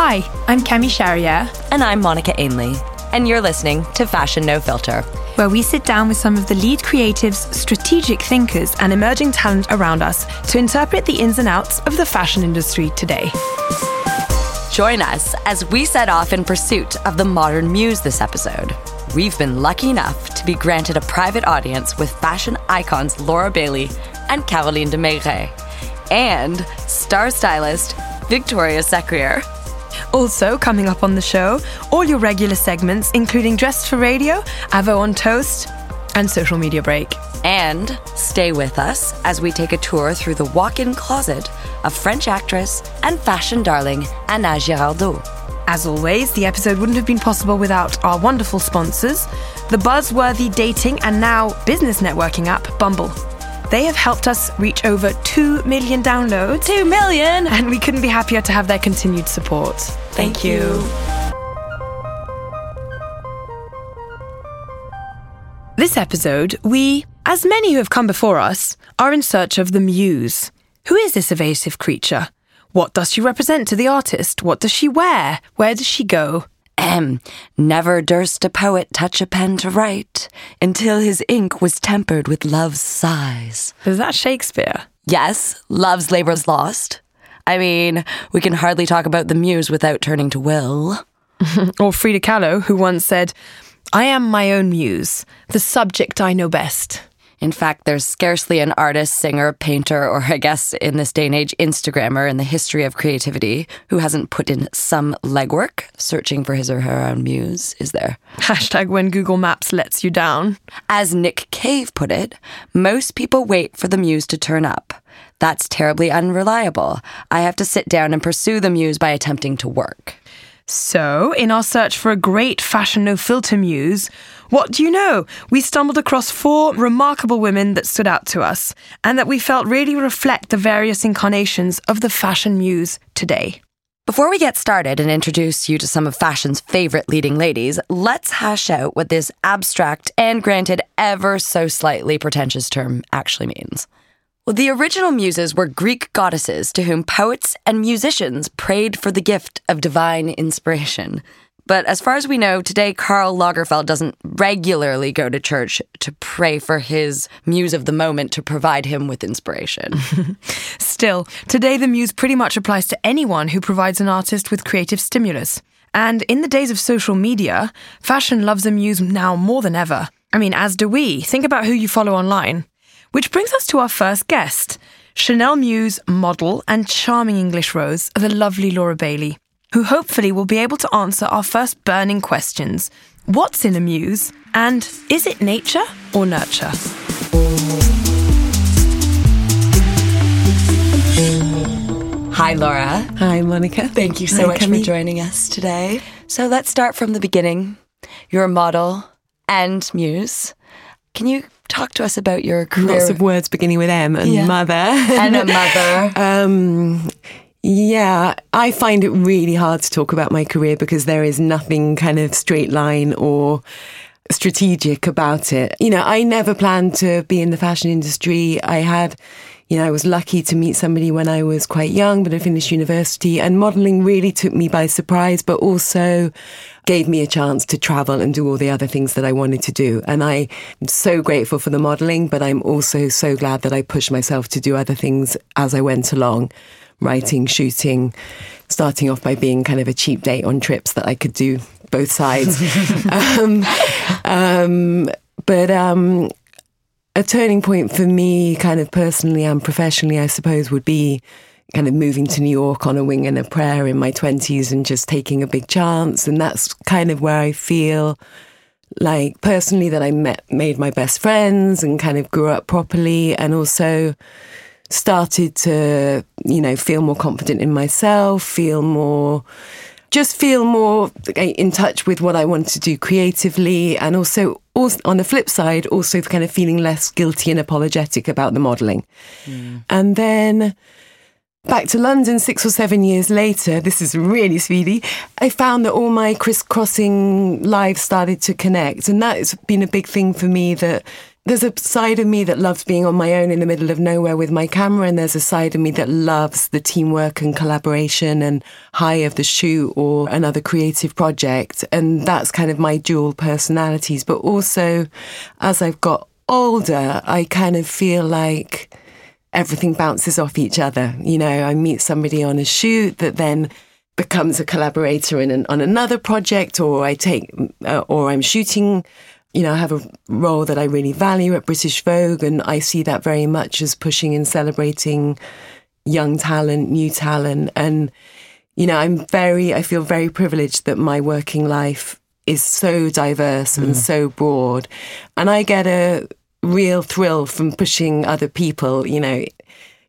Hi, I'm Kemi Charrière, And I'm Monica Ainley. And you're listening to Fashion No Filter. where we sit down with some of the lead creatives, strategic thinkers, and emerging talent around us to interpret the ins and outs of the fashion industry today. Join us as we set off in pursuit of the modern muse this episode. We've been lucky enough to be granted a private audience with fashion icons Laura Bailey and Caroline de Maigret, and star stylist Victoria Sekrier. Also, coming up on the show, all your regular segments, including Dressed for Radio, Avo on Toast, and Social Media Break. And stay with us as we take a tour through the walk in closet of French actress and fashion darling Ana Girardot. As always, the episode wouldn't have been possible without our wonderful sponsors, the buzzworthy dating and now business networking app Bumble. They have helped us reach over 2 million downloads. 2 million! And we couldn't be happier to have their continued support. Thank, you. This episode, we, as many who have come before us, are in search of the muse. Who is this evasive creature? What does she represent to the artist? What does she wear? Where does she go? M. Never durst a poet touch a pen to write until his ink was tempered with love's sighs. Is that Shakespeare? Yes, love's labor's lost. I mean, we can hardly talk about the muse without turning to Will. Or Frida Kahlo, who once said, I am my own muse, the subject I know best. In fact, there's scarcely an artist, singer, painter, or I guess in this day and age, Instagrammer in the history of creativity who hasn't put in some legwork searching for his or her own muse, is there? Hashtag when Google Maps lets you down. As Nick Cave put it, most people wait for the muse to turn up. That's terribly unreliable. I have to sit down and pursue the muse by attempting to work. So, in our search for a great fashion no filter muse, what do you know? We stumbled across four remarkable women that stood out to us and that we felt really reflect the various incarnations of the fashion muse today. Before we get started and introduce you to some of fashion's favorite leading ladies, let's hash out what this abstract and granted ever so slightly pretentious term actually means. Well, the original muses were Greek goddesses to whom poets and musicians prayed for the gift of divine inspiration. But as far as we know, today Karl Lagerfeld doesn't regularly go to church to pray for his muse of the moment to provide him with inspiration. Still, today the muse pretty much applies to anyone who provides an artist with creative stimulus. And in the days of social media, fashion loves a muse now more than ever. I mean, as do we. Think about who you follow online. Which brings us to our first guest Chanel Muse model and charming English rose, the lovely Laura Bailey, who hopefully will be able to answer our first burning questions What's in a muse? And is it nature or nurture? Hi, Laura. Hi, Monica. Thank you so Hi, much Cami. for joining us today. So let's start from the beginning. You're a model and muse. Can you talk to us about your career Lots of words beginning with M and Yeah. mother. and a mother? um, yeah, I find it really hard to talk about my career because there is nothing kind of straight line or strategic about it. You know, I never planned to be in the fashion industry. I had, you know, I was lucky to meet somebody when I was quite young, but I finished university and modeling really took me by surprise, but also gave me a chance to travel and do all the other things that I wanted to do. And I am so grateful for the modeling, but I'm also so glad that I pushed myself to do other things as I went along, writing, shooting, starting off by being kind of a cheap date on trips that I could do both sides. um, um, but um, a turning point for me, kind of personally and professionally, I suppose, would be kind of moving to New York on a wing and a prayer in my 20s and just taking a big chance. And that's kind of where I feel like personally that I met, made my best friends and kind of grew up properly and also started to, you know, feel more confident in myself, feel more just feel more in touch with what I want to do creatively, and also, also on the flip side, also kind of feeling less guilty and apologetic about the modelling. Mm. And then back to London six or seven years later, this is really speedy, I found that all my crisscrossing lives started to connect. And that's been a big thing for me that there's a side of me that loves being on my own in the middle of nowhere with my camera, and there's a side of me that loves the teamwork and collaboration and high of the shoot or another creative project. And that's kind of my dual personalities. But also, as I've got older, I kind of feel like everything bounces off each other. You know, I meet somebody on a shoot that then becomes a collaborator in an, on another project, or I take, uh, or I'm shooting you know, I have a role that I really value at British Vogue, and I see that very much as pushing and celebrating young talent, new talent. And, you know, I'm very, I feel very privileged that my working life is so diverse mm. and so broad. And I get a real thrill from pushing other people, you know,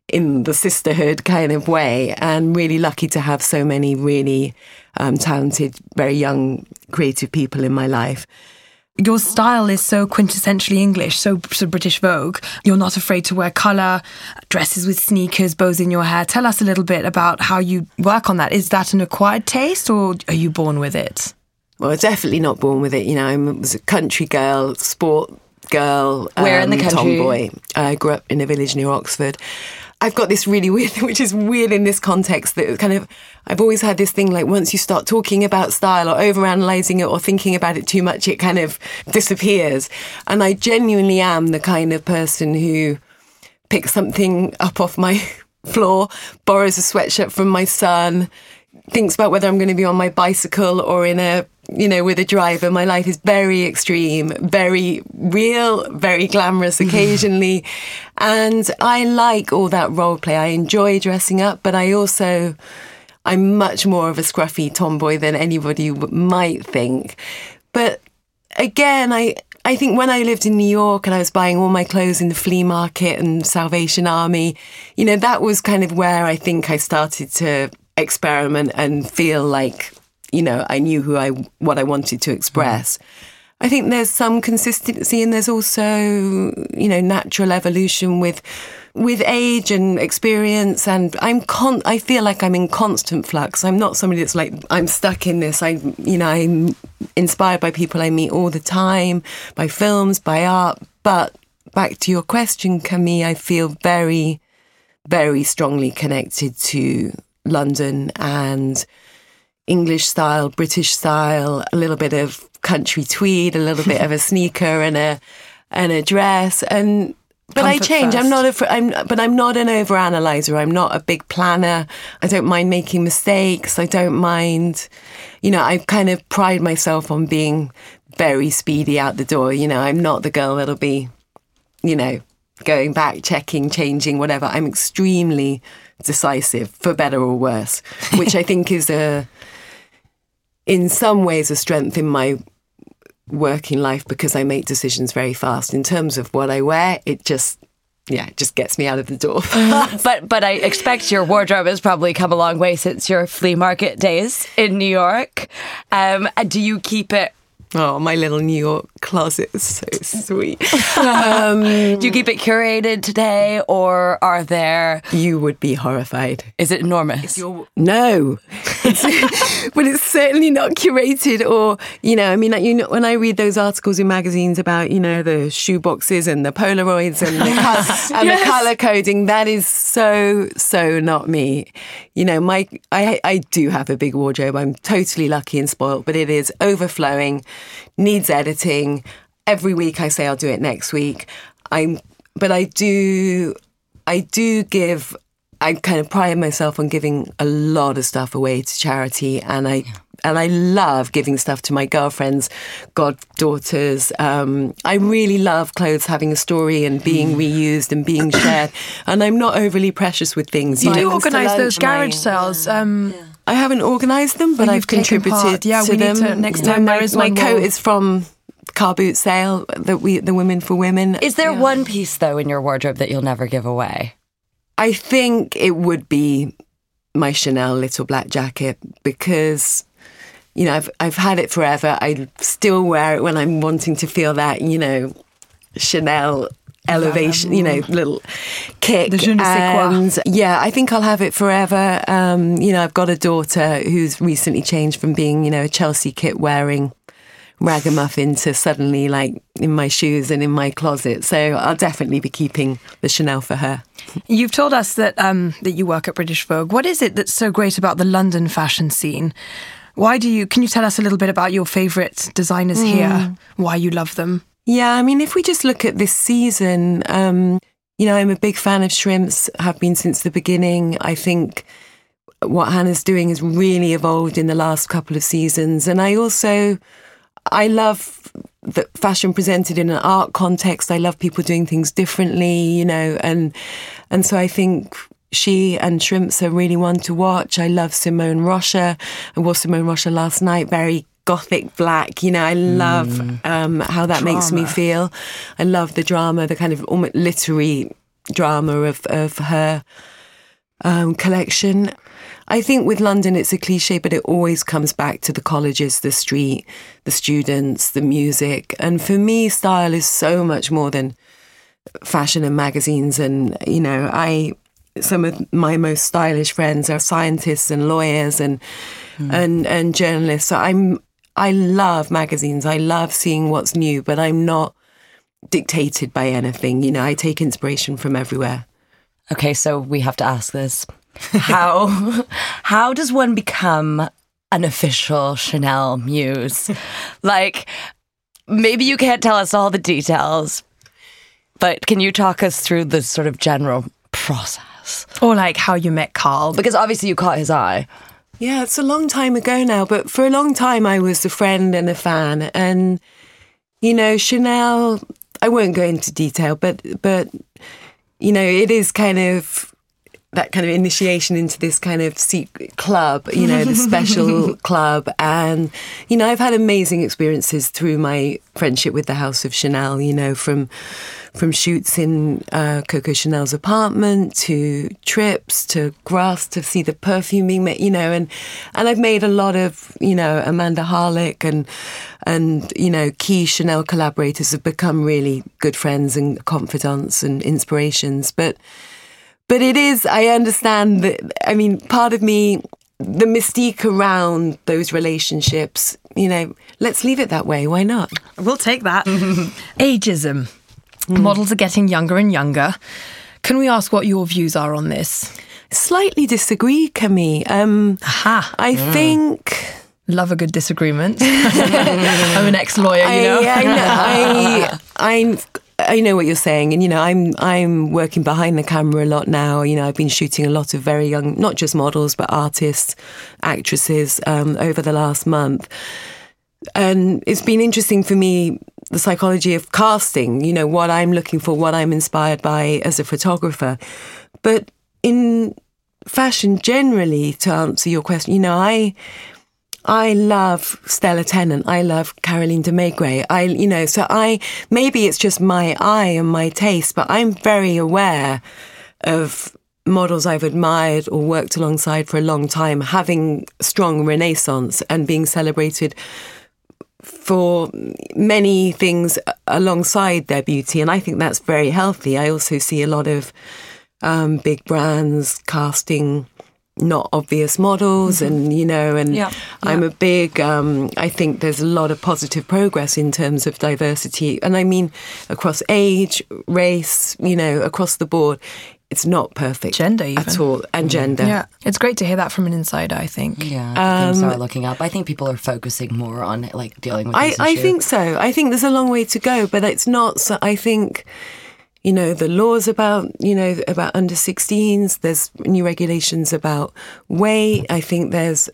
in the sisterhood kind of way. And really lucky to have so many really um, talented, very young, creative people in my life your style is so quintessentially English, so, so British Vogue. You're not afraid to wear colour, dresses with sneakers, bows in your hair. Tell us a little bit about how you work on that. Is that an acquired taste or are you born with it? Well, definitely not born with it. You know, I was a country girl, sport girl. Where um, in the um, country? Tomboy. I grew up in a village near Oxford. I've got this really weird, which is weird in this context that kind of, I've always had this thing like once you start talking about style or overanalyzing it or thinking about it too much, it kind of disappears. And I genuinely am the kind of person who picks something up off my floor, borrows a sweatshirt from my son, thinks about whether I'm going to be on my bicycle or in a you know, with a driver. My life is very extreme, very real, very glamorous occasionally. and I like all that role play. I enjoy dressing up, but I also, I'm much more of a scruffy tomboy than anybody might think. But again, I, I think when I lived in New York and I was buying all my clothes in the flea market and Salvation Army, you know, that was kind of where I think I started to experiment and feel like you know, I knew who I what I wanted to mm-hmm. express. I think there's some consistency and there's also, you know, natural evolution with with age and experience and I'm con I feel like I'm in constant flux. I'm not somebody that's like I'm stuck in this. I you know, I'm inspired by people I meet all the time, by films, by art, but back to your question, Camille, I feel very very strongly connected to London and English style, British style, a little bit of country tweed, a little bit of a sneaker and a and a dress and but Comfort I change. i I'm not a, I'm, but I'm not an overanalyzer. I'm not a big planner. I don't mind making mistakes. I don't mind, you know, I kind of pride myself on being very speedy out the door. You know, I'm not the girl that'll be, you know, going back, checking, changing, whatever. I'm extremely decisive, for better or worse, which I think is a in some ways a strength in my working life because I make decisions very fast. In terms of what I wear, it just yeah, it just gets me out of the door. but but I expect your wardrobe has probably come a long way since your flea market days in New York. Um, do you keep it Oh, my little New York closet is so sweet. um, Do you keep it curated today, or are there? You would be horrified. Is it enormous? No, it's, but it's certainly not curated or you know. I mean, like you know, when I read those articles in magazines about you know the shoe boxes and the Polaroids and the yes. and yes. the color coding, that is so so not me. You know, my I I do have a big wardrobe. I'm totally lucky and spoiled, but it is overflowing, needs editing. Every week I say I'll do it next week. I'm, but I do I do give I kind of pride myself on giving a lot of stuff away to charity, and I yeah. and I love giving stuff to my girlfriends, goddaughters. Um, I really love clothes having a story and being mm. reused and being shared. and I'm not overly precious with things. You, do organise those garage sales. Um, yeah. I haven't organised them, but I've contributed yeah, to we them. Need to, next time my, there is my one coat more. is from car boot sale that we the women for women. Is there yeah. one piece though in your wardrobe that you'll never give away? I think it would be my Chanel little black jacket because you know I've I've had it forever. I still wear it when I'm wanting to feel that you know Chanel elevation, you know, little kick. and yeah, I think I'll have it forever. Um, you know, I've got a daughter who's recently changed from being, you know, a Chelsea kit wearing ragamuffin to suddenly like in my shoes and in my closet. So I'll definitely be keeping the Chanel for her. You've told us that um, that you work at British Vogue. What is it that's so great about the London fashion scene? Why do you? Can you tell us a little bit about your favourite designers mm. here? Why you love them? Yeah, I mean, if we just look at this season, um, you know, I'm a big fan of Shrimps. Have been since the beginning. I think what Hannah's doing has really evolved in the last couple of seasons, and I also I love that fashion presented in an art context. I love people doing things differently, you know, and and so I think she and Shrimps are really one to watch. I love Simone Rocha. I wore Simone Rocha last night, very gothic black. You know, I love mm. um, how that drama. makes me feel. I love the drama, the kind of almost literary drama of of her um, collection. I think with London, it's a cliche, but it always comes back to the colleges, the street, the students, the music. And for me, style is so much more than fashion and magazines. And, you know, I, some of my most stylish friends are scientists and lawyers and, mm. and, and journalists. So I'm, I love magazines. I love seeing what's new, but I'm not dictated by anything. You know, I take inspiration from everywhere. Okay, so we have to ask this how how does one become an official Chanel muse? like maybe you can't tell us all the details, but can you talk us through the sort of general process? Or like how you met Karl? Because obviously you caught his eye. Yeah, it's a long time ago now, but for a long time I was a friend and a fan. And, you know, Chanel, I won't go into detail, but, but, you know, it is kind of that kind of initiation into this kind of secret club, you know, the special club. And, you know, I've had amazing experiences through my friendship with the House of Chanel, you know, from from shoots in uh, Coco Chanel's apartment to trips to Grasse to see the perfuming, you know, and and I've made a lot of, you know, Amanda Harlech and and you know key Chanel collaborators have become really good friends and confidants and inspirations, but but it is, I understand that, I mean, part of me, the mystique around those relationships, you know, let's leave it that way. Why not? We'll take that. Ageism. Mm. Models are getting younger and younger. Can we ask what your views are on this? Slightly disagree, Camille. Um, Aha. I mm. think. Love a good disagreement. I'm an ex-lawyer, you know. I, I, know, I, I I know what you're saying, and you know, I'm I'm working behind the camera a lot now. You know, I've been shooting a lot of very young, not just models, but artists, actresses um, over the last month, and it's been interesting for me the psychology of casting. You know, what I'm looking for, what I'm inspired by as a photographer, but in fashion generally, to answer your question, you know, I I love Stella Tennant. I love Caroline de Maigret. I, you know, so I, maybe it's just my eye and my taste, but I'm very aware of models I've admired or worked alongside for a long time having strong renaissance and being celebrated for many things alongside their beauty. And I think that's very healthy. I also see a lot of um, big brands casting not obvious models mm-hmm. and you know and Yeah. i'm a big um, i think there's a lot of positive progress in terms of diversity and i mean across age race you know across the board it's not perfect Gender at even. all and mm. gender Yeah, it's great to hear that from an insider. I think. Yeah, things um, are looking up. I think people are focusing more on like dealing with. I, this I issue. think so. I think there's a long way to go, but it's not. So I think, you know, the laws about you know about under 16s. There's new regulations about weight. I think there's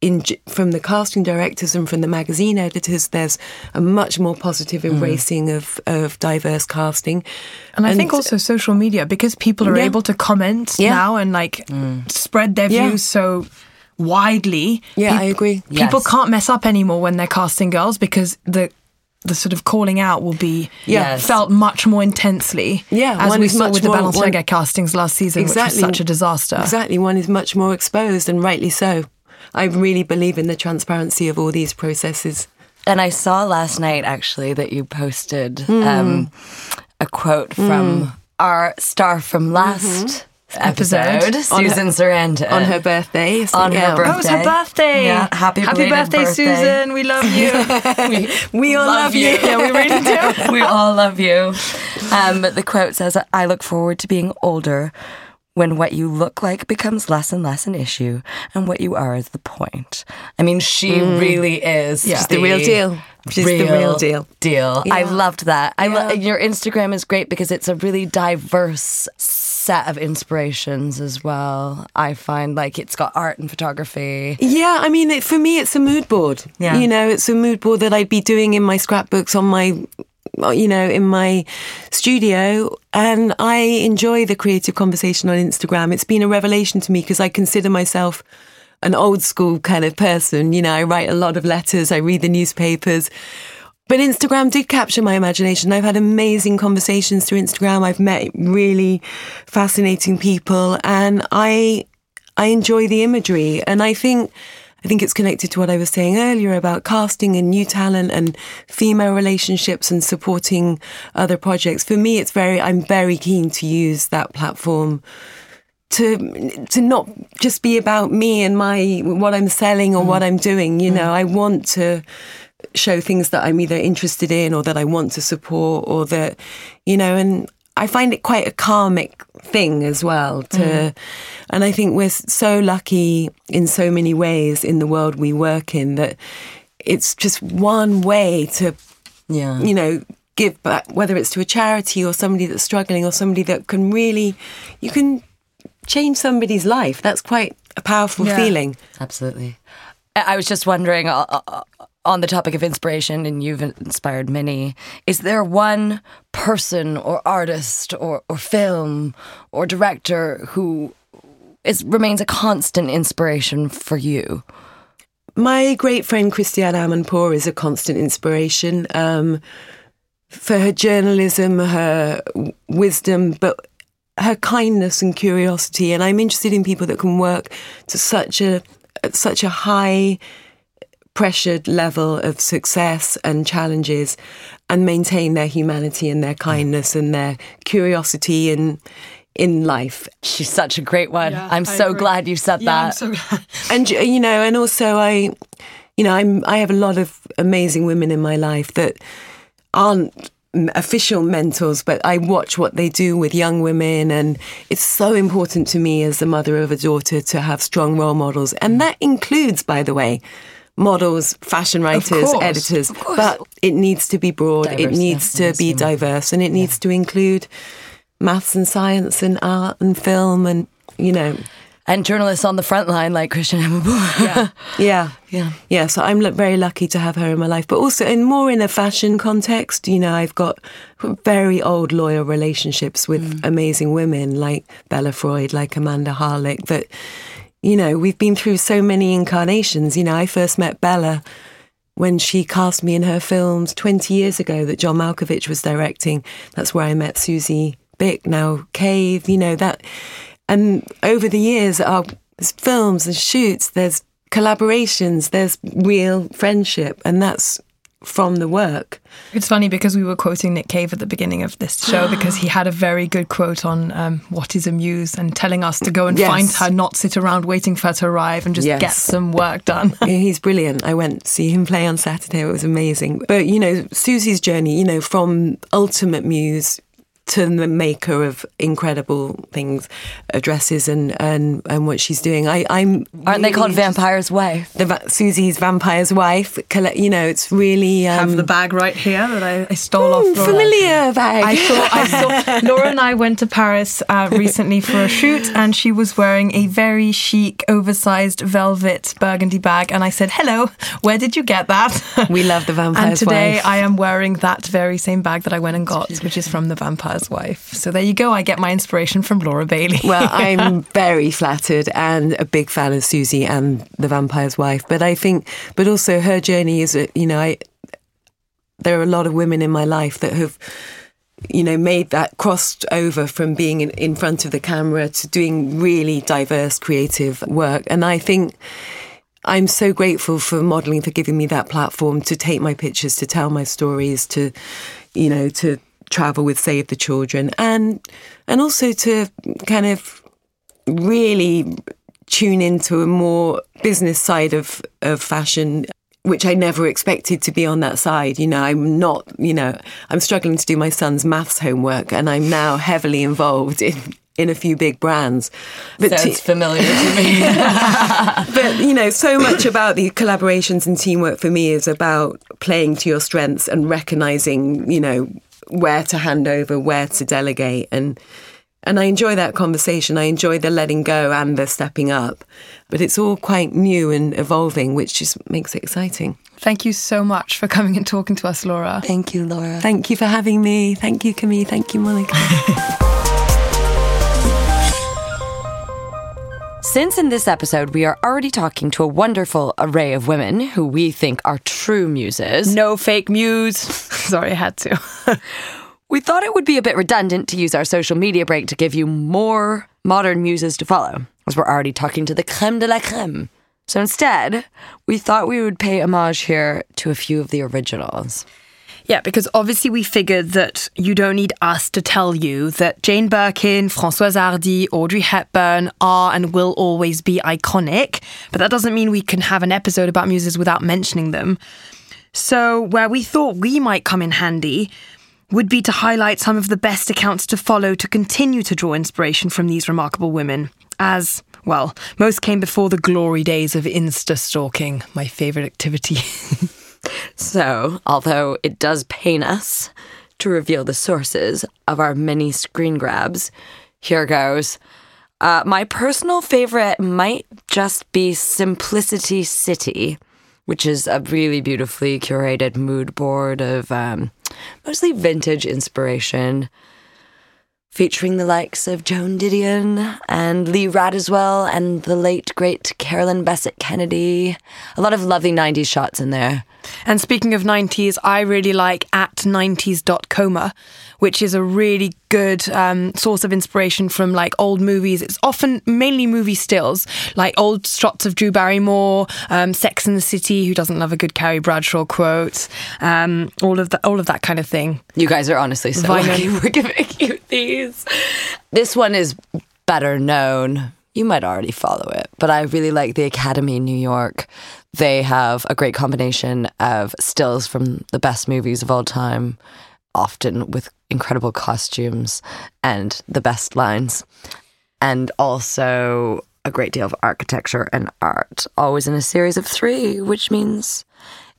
in from the casting directors and from the magazine editors. There's a much more positive Mm. embracing of of diverse casting, And I think also social media because people are Yeah. able to comment Yeah. now and like spread their Yeah. views so widely. Yeah, peop- I agree. People Yes. can't mess up anymore when they're casting girls because the the sort of calling out will be Yes. felt much more intensely. Yeah, as one we saw much with the more- one- Balenciaga castings last season, which was such a disaster. Exactly, one is much more exposed, and rightly so. I really believe in the transparency of all these processes. And I saw last night actually that you posted Hmm. um, a quote from our star from last episode, Episode. On her- Susan Sarandon. on her birthday. so, On her birthday. Oh, was her birthday! Yeah, happy belated birthday, birthday. Susan. We love you. We all love, you. yeah, we really do. we all love you. Um, but the quote says, I look forward to being older when what you look like becomes less and less an issue and what you are is the point. I mean, she really is Yeah. She's the real deal. She's the real deal. Deal. I loved that. I lo- your Instagram is great because it's a really diverse set of inspirations as well. I find like it's got art and photography. Yeah, I mean, it, for me, it's a mood board. Yeah. You know, it's a mood board that I'd be doing in my scrapbooks on my, you know, in my studio. And I enjoy the creative conversation on Instagram. It's been a revelation to me because I consider myself an old school kind of person. You know, I write a lot of letters, I read the newspapers. But Instagram did capture my imagination. I've had amazing conversations through Instagram. I've met really fascinating people and I I enjoy the imagery and I think I think it's connected to what I was saying earlier about casting and new talent and female relationships and supporting other projects. For me it's very I'm very keen to use that platform to to not just be about me and my what I'm selling or mm. what I'm doing. You mm. know, I want to show things that I'm either interested in or that I want to support or that you know, and I find it quite a karmic thing as well to and I think we're so lucky in so many ways in the world we work in that it's just one way to Yeah. you know, give back, whether it's to a charity or somebody that's struggling or somebody that can really, you can change somebody's life. That's quite a powerful Yeah. feeling. Absolutely. I was just wondering uh, uh, on the topic of inspiration, and you've inspired many. Is there one person or artist or, or film or director who is remains a constant inspiration for you? My great friend Christiane Amanpour is a constant inspiration um, for her journalism, her wisdom, but her kindness and curiosity. And I'm interested in people that can work to such a such a high pressured level of success and challenges and maintain their humanity and their kindness and their curiosity in in life. She's such a great one. I'm so glad you said that. and you know and also i you know i'm i have a lot of amazing women in my life that aren't official mentors but i watch what they do with young women. And it's so important to me as the mother of a daughter to have strong role models. And that includes by the way models fashion writers course, editors but it needs to be broad it needs yeah, to be diverse and it needs to include maths and science and art and film and you know and journalists on the front line like Christiane Amanpour. Yeah. Yeah. Yeah. Yeah. So I'm very lucky to have her in my life, but also in more in a fashion context. You know, I've got very old loyal relationships with mm. amazing women like Bella Freud, like Amanda Harlech that, you know, we've been through so many incarnations. You know, I first met Bella when she cast me in her films 20 years ago that John Malkovich was directing. That's where I met Susie Bick, now Cave, you know, that. And over the years, our films and shoots, there's collaborations, there's real friendship. And that's from the work. It's funny because we were quoting Nick Cave at the beginning of this show because he had a very good quote on um, what is a muse and telling us to go and Yes. find her, not sit around waiting for her to arrive and just Yes. get some work done. He's brilliant. I went to see him play on Saturday. It was amazing. But, you know, Susie's journey, you know, from ultimate muse to the maker of incredible things, uh, dresses and, and, and what she's doing. I, I'm Aren't they called Vampire's Wife? The va- Susie's vampire's wife. Colle- You know, it's really um, have the bag right here that I, I stole off. mm, Laura. familiar bag. I saw, I saw Laura and I went to Paris uh, recently for a shoot, and she was wearing a very chic, oversized velvet burgundy bag. And I said, "Hello, where did you get that?" We love the Vampire's Wife. And today Wife. I am wearing that very same bag that I went and got, which is from the Vampire's Wife. So there you go. I get my inspiration from Laura Bailey. well, I'm very flattered and a big fan of Susie and the Vampire's Wife. But I think, but also her journey is, a- you know, I there are a lot of women in my life that have, you know, made that crossed over from being in, in front of the camera to doing really diverse creative work. And I think. I'm so grateful for modelling for giving me that platform to take my pictures, to tell my stories, to, you know, to travel with Save the Children, and and also to kind of really tune into a more business side of of fashion which I never expected to be on that side. You know, I'm not, you know, I'm struggling to do my son's maths homework and I'm now heavily involved in in a few big brands. But Sounds familiar to me. but you know, so much about the collaborations and teamwork for me is about playing to your strengths and recognizing, you know, where to hand over, where to delegate, and and I enjoy that conversation. I enjoy the letting go and the stepping up, but it's all quite new and evolving, which just makes it exciting. Thank you so much for coming and talking to us, Laura. Thank you, Laura. Thank you for having me. Thank you, Camille. Thank you, Monica. Since in this episode we are already talking to a wonderful array of women who we think are true muses, No fake muse. Sorry, I had to. we thought it would be a bit redundant to use our social media break to give you more modern muses to follow, as we're already talking to the creme de la creme. So instead, we thought we would pay homage here to a few of the originals. Yeah, because obviously we figured that you don't need us to tell you that Jane Birkin, Françoise Hardy, Audrey Hepburn are and will always be iconic, but that doesn't mean we can have an episode about muses without mentioning them. So, where we thought we might come in handy would be to highlight some of the best accounts to follow to continue to draw inspiration from these remarkable women, as well, most came before the glory days of Insta stalking, my favourite activity. So, although it does pain us to reveal the sources of our many screen grabs, here goes. Uh, my personal favorite might just be Simplicity City, which is a really beautifully curated mood board of um, mostly vintage inspiration, featuring the likes of Joan Didion and Lee Radziwill and the late, great Carolyn Bessette Kennedy. A lot of lovely 90s shots in there. And speaking of 90s, I really like at 90s.coma, which is a really good um, source of inspiration from like old movies. It's often mainly movie stills, like old shots of Drew Barrymore, um, Sex and the City, who doesn't love a good Carrie Bradshaw quote, um, all of that, all of that kind of thing. You guys are honestly so lucky we're giving you these. This one is better known. You might already follow it, but I really like the Academy in New York. They have a great combination of stills from the best movies of all time, often with incredible costumes and the best lines, and also a great deal of architecture and art, always in a series of three, which means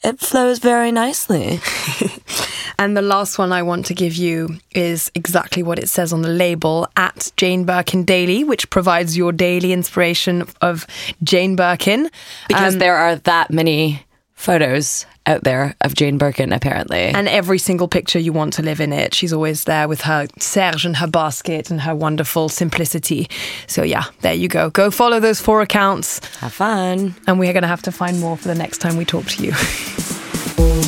it flows very nicely. And the last one I want to give you is exactly what it says on the label at Jane Birkin Daily, which provides your daily inspiration of Jane Birkin. because Um, there are that many photos out there of Jane Birkin, apparently. And every single picture you want to live in it. She's always there with her Serge and her basket and her wonderful simplicity. So, yeah, there you go. Go follow those four accounts, Have fun. and we're going to have to find more for the next time we talk to you.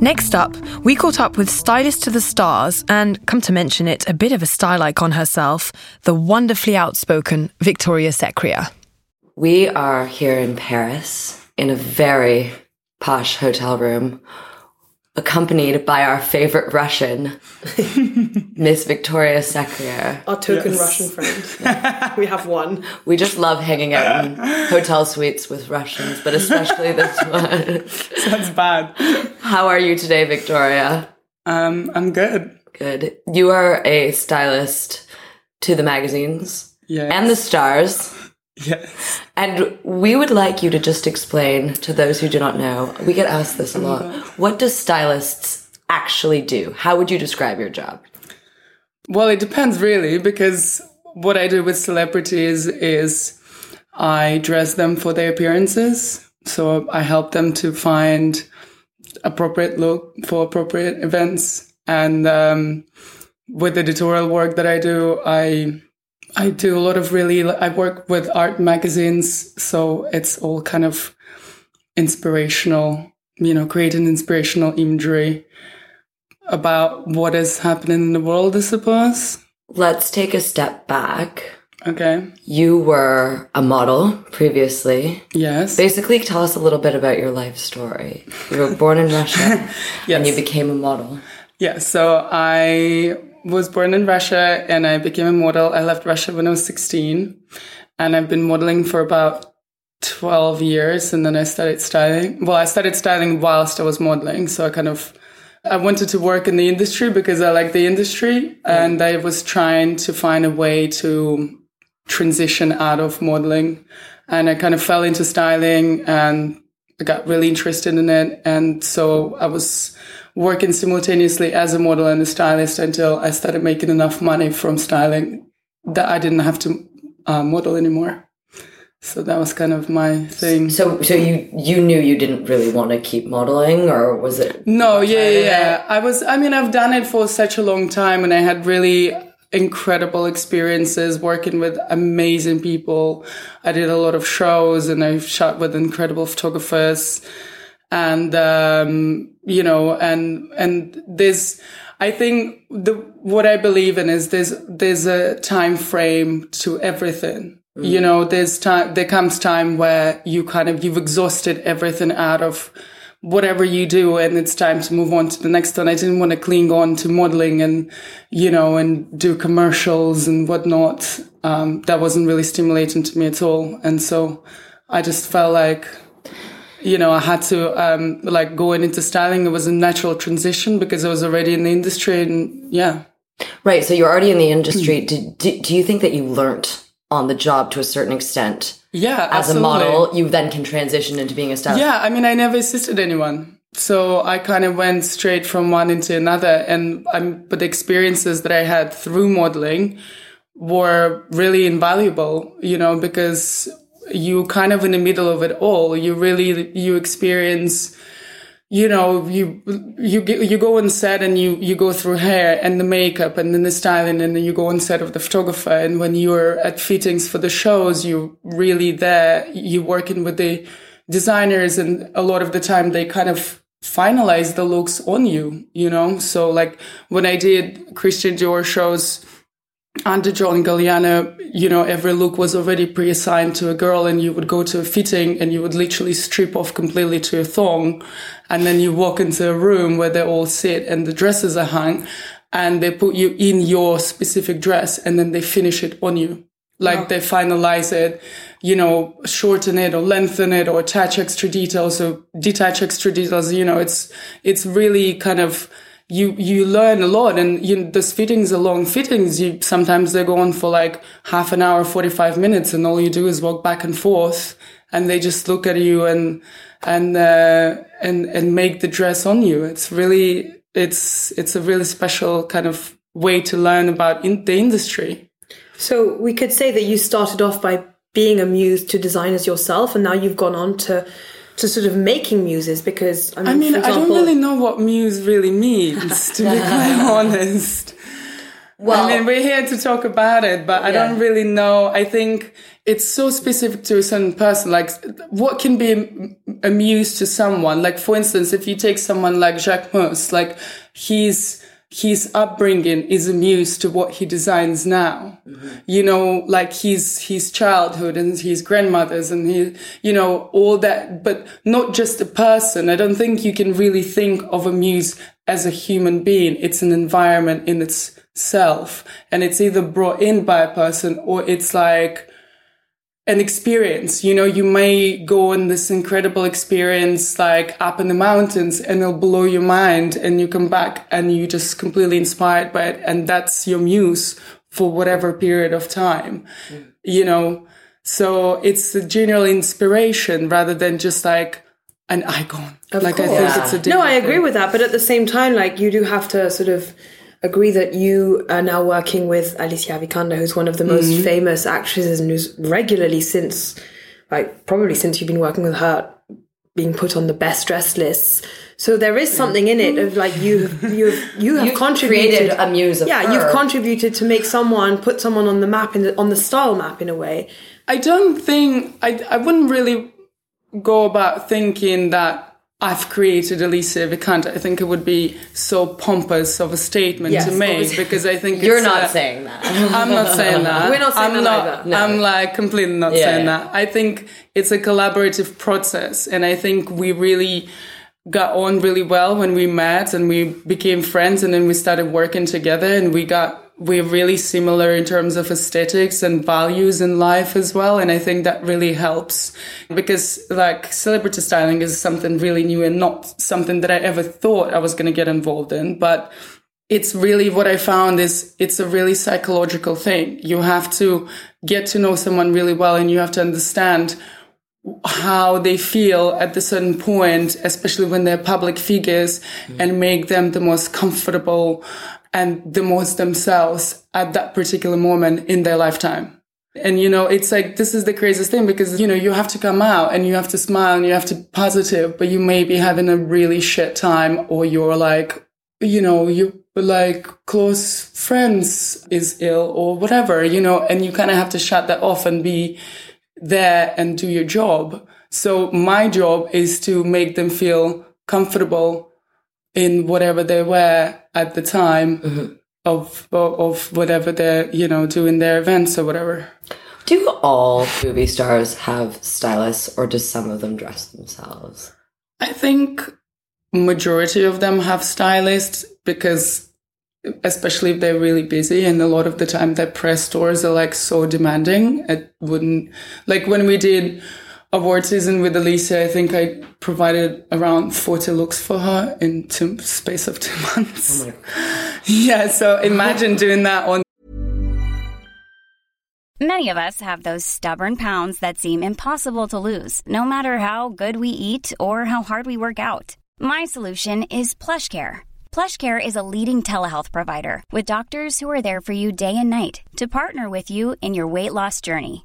Next up, we caught up with stylist to the stars and, come to mention it, a bit of a style icon herself, the wonderfully outspoken Victoria Sekrier. We are here in Paris in a very posh hotel room, accompanied by our favorite Russian, Miss Victoria Sekrier. Our token Yes. Russian friend. we have one. We just love hanging out in hotel suites with Russians, but especially this one. That's bad. How are you today, Victoria? Um, I'm good. Good. You are a stylist to the magazines Yes. and the stars. Yes. And we would like you to just explain to those who do not know, we get asked this a lot. What do stylists actually do? How would you describe your job? Well, it depends really because what I do with celebrities is I dress them for their appearances. So I help them to find appropriate look for appropriate events. And um, with the editorial work that I do, I I do a lot of really I work with art magazines, so it's all kind of inspirational, you know, creating inspirational imagery about what is happening in the world, I suppose. Let's take a step back. Okay. You were a model previously. Yes. Basically, tell us a little bit about your life story. You were born in Russia and you became a model. Yeah, so I was born in Russia and I became a model. I left Russia when I was 16 and I've been modeling for about 12 years and then I started styling. Well, I started styling whilst I was modeling. So I kind of, I wanted to work in the industry because I like the industry and I was trying to find a way to transition out of modeling and I kind of fell into styling and I got really interested in it. And so I was working simultaneously as a model and a stylist until I started making enough money from styling that I didn't have to uh, model anymore. So that was kind of my thing. So, so you you knew you didn't really want to keep modeling, or was it? No, yeah, yeah, yeah. I was, I mean, I've done it for such a long time and I had really incredible experiences working with amazing people. I did a lot of shows and I shot with incredible photographers and, um, you know, and, and there's, I think the, what I believe in is there's, there's a time frame to everything. You know, there's time, there comes time where you kind of, you've exhausted everything out of, whatever you do and it's time to move on to the next one. I didn't want to cling on to modeling and, you know, and do commercials and whatnot. Um, that wasn't really stimulating to me at all. And so I just felt like, you know, I had to, um, like going into styling. It was a natural transition because I was already in the industry and yeah. Right. So you're already in the industry. Did, do, do you think that you learnt on the job to a certain extent? Yeah. As a model, you then can transition into being a stylist. Yeah, I mean, I never assisted anyone. So I kind of went straight from one into another. And I'm, but the experiences that I had through modeling were really invaluable, you know, because you kind of in the middle of it all. You really, you experience, you know, you, you, you go on set and you, you go through hair and the makeup and then the styling and then you go on set of the photographer. And when you're at fittings for the shows, you're really there. You're working with the designers and a lot of the time they kind of finalize the looks on you, you know? So like when I did Christian Dior shows, under John Galliano, you know, every look was already pre-assigned to a girl and you would go to a fitting and you would literally strip off completely to a thong. And then you walk into a room where they all sit and the dresses are hung and they put you in your specific dress and then they finish it on you. Like they finalize it, you know, shorten it or lengthen it or attach extra details or detach extra details. You know, it's, it's really kind of, you you learn a lot and you those fittings are long fittings. You sometimes they go on for like half an hour 45 minutes and all you do is walk back and forth and they just look at you and and uh, and and make the dress on you. It's really it's it's a really special kind of way to learn about in the industry. So we could say that you started off by being a muse to designers yourself, and now you've gone on to to sort of making muses. Because I mean, I mean, for I don't really know what muse really means, to be quite honest. Well, I mean, we're here to talk about it, but I don't really know. I think it's so specific to a certain person. Like, what can be a- a muse to someone? Like, for instance, if you take someone like Jacquemus, like, he's his upbringing is a muse to what he designs now. Mm-hmm. You know, like his, his childhood and his grandmother's and his, you know, all that, but not just a person. I don't think you can really think of a muse as a human being. It's an environment in itself and it's either brought in by a person or it's like, an experience. You know, you may go on this incredible experience like up in the mountains and it'll blow your mind and you come back and you just completely inspired by it. And that's your muse for whatever period of time, mm. you know? So it's a general inspiration rather than just like an icon. Of like course. I think yeah. it's a No, I agree thing. with that. But at the same time, like you do have to sort of agree that you are now working with Alicia Vikander, who's one of the most mm-hmm. famous actresses and who's regularly since, like, probably since you've been working with her, being put on the best dressed lists. So there is something in it of like you, you, you have you've contributed a muse. yeah, her. you've contributed to make someone put someone on the map in the, on the style map in a way. I don't think I I wouldn't really go about thinking that I've created Alicia Vikander. I think it would be so pompous of a statement yes, to make because I think you're not uh, saying that. I'm not saying that. We're not saying I'm that not. No. I'm like completely not yeah, saying yeah. that. I think it's a collaborative process, and I think we really got on really well when we met and we became friends, and then we started working together, and we got we're really similar in terms of aesthetics and values in life as well. And I think that really helps because like celebrity styling is something really new and not something that I ever thought I was going to get involved in. But it's really what I found is it's a really psychological thing. You have to get to know someone really well and you have to understand how they feel at a certain point, especially when they're public figures mm. and make them the most comfortable and the most themselves at that particular moment in their lifetime. And, you know, it's like, this is the craziest thing because, you know, you have to come out and you have to smile and you have to positive, but you may be having a really shit time or you're like, you know, you like close friends is ill or whatever, you know, and you kind of have to shut that off and be there and do your job. So my job is to make them feel comfortable in whatever they were at the time mm-hmm. of, of whatever they're you know doing their events or whatever. Do all movie stars have stylists, or does some of them dress themselves? I think majority of them have stylists because especially if they're really busy and a lot of the time their press tours are like so demanding it wouldn't like when we did award season with Alicia, I think I provided around 40 looks for her in two, space of two months. Oh yeah, so imagine doing that on. Many of us have those stubborn pounds that seem impossible to lose, no matter how good we eat or how hard we work out. My solution is PlushCare. PlushCare is a leading telehealth provider with doctors who are there for you day and night to partner with you in your weight loss journey.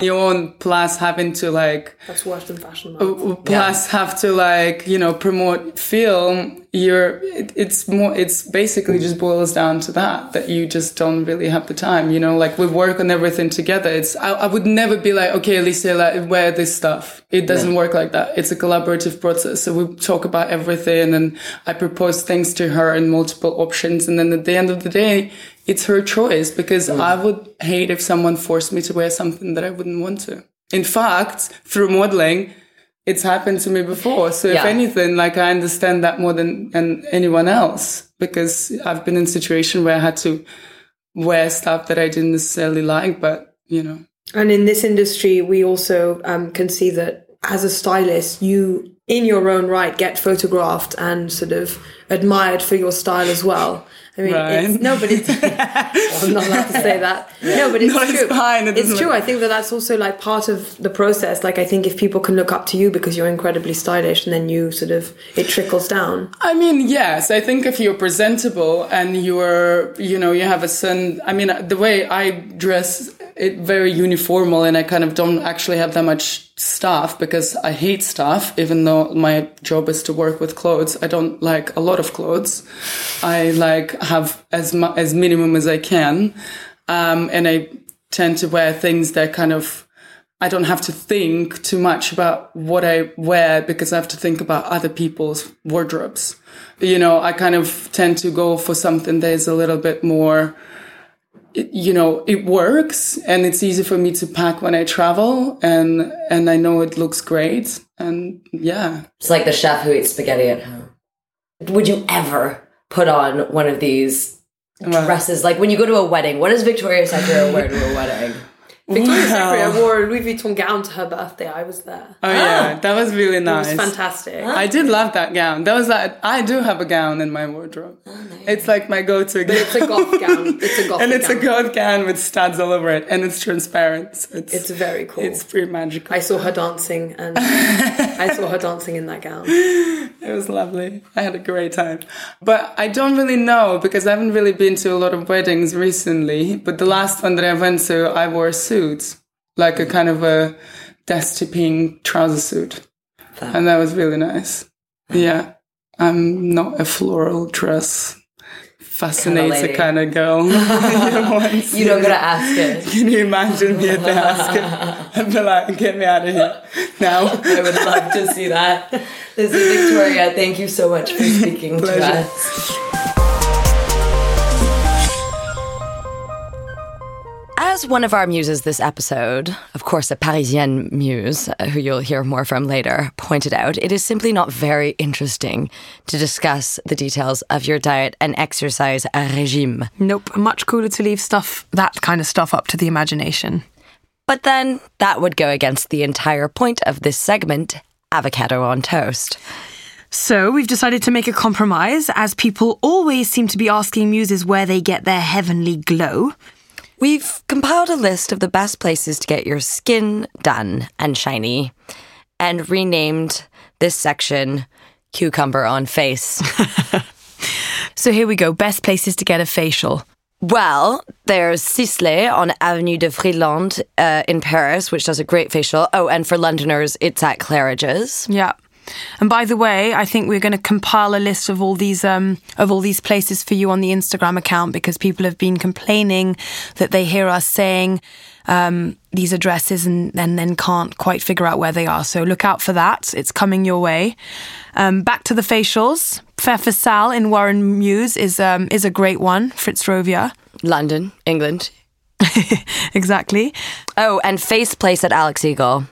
your own plus having to like That's worse than fashion month. plus have to like you know promote film you're it, it's more it's basically just boils down to that that you just don't really have the time you know? Like we work on everything together. It's i, I would never be like okay lisa like, wear this stuff. It doesn't work like that. It's a collaborative process. So we talk about everything and i propose things to her and multiple options and then at the end of the day it's her choice because I would hate if someone forced me to wear something that I wouldn't want to. In fact, through modeling, it's happened to me before. So if anything, like I understand that more than, than anyone else because I've been in a situation where I had to wear stuff that I didn't necessarily like, but you know. And in this industry, we also um, can see that as a stylist, you, in your own right, get photographed and sort of admired for your style as well. I mean, Right. it's, no, but it's, I'm not allowed to say that. No, but it's No, it's true. fine. It it's true. I think that that's also like part of the process. Like, I think if people can look up to you because you're incredibly stylish, and then you sort of, it trickles down. I mean, yes, I think if you're presentable and you're, you know, you have a son, I mean, the way I dress, it very uniformal and I kind of don't actually have that much stuff because I hate stuff, even though my job is to work with clothes. I don't like a lot of clothes. I like have as mu- as minimum as I can. Um, and I tend to wear things that kind of, I don't have to think too much about what I wear because I have to think about other people's wardrobes. You know, I kind of tend to go for something that is a little bit more, it- you know, it works and it's easy for me to pack when I travel and, and I know it looks great. And yeah, It's like the chef who eats spaghetti at home. Would you ever put on one of these dresses? Like when you go to a wedding, what does Victoria Sekrier wear to a wedding? Victoria's Wow. Secret, I wore a Louis Vuitton gown to her birthday. I was there. Oh yeah, that was really nice. It was fantastic. I did love that gown. That was like I do have a gown in my wardrobe. Oh, it's like my go-to gown. It's a goth gown. It's a goth and it's gown. a gold gown with studs all over it, and it's transparent. So it's It's very cool. it's pretty magical. I saw her dancing, and I saw her dancing in that gown. It was lovely. I had a great time. But I don't really know because I haven't really been to a lot of weddings recently. But the last one that I went to, I wore a suit, like a mm. kind of a dusty pink trouser suit. And that was really nice. Yeah. I'm not a floral dress fascinator lady. kind of girl. you, don't gotta ask it. Can you imagine me at the house? I'd be like, get me out of here now. I would love to see that. This is Victoria. Thank you so much for speaking to us. As one of our muses this episode, of course, a Parisienne muse, uh, who you'll hear more from later, pointed out, it is simply not very interesting to discuss the details of your diet and exercise regime. Nope, much cooler to leave stuff, that kind of stuff, up to the imagination. But then that would go against the entire point of this segment avocado on toast. So we've decided to make a compromise, as people always seem to be asking muses where they get their heavenly glow. We've compiled a list of the best places to get your skin done and shiny and renamed this section Cucumber on Face. So here we go best places to get a facial. well, there's Sisley on Avenue de Friedland uh, in Paris, which does a great facial. Oh, and for Londoners, it's at Claridge's. Yeah. And by the way, I think we're going to compile a list of all these um, of all these places for you on the Instagram account because people have been complaining that they hear us saying um, these addresses and, and then can't quite figure out where they are. So look out for that. It's coming your way. Um, back to the facials. Pfeffersal in Warren Mews is um, is a great one. Fitzrovia. London, England. exactly. Oh, and Face Place at Alex Eagle.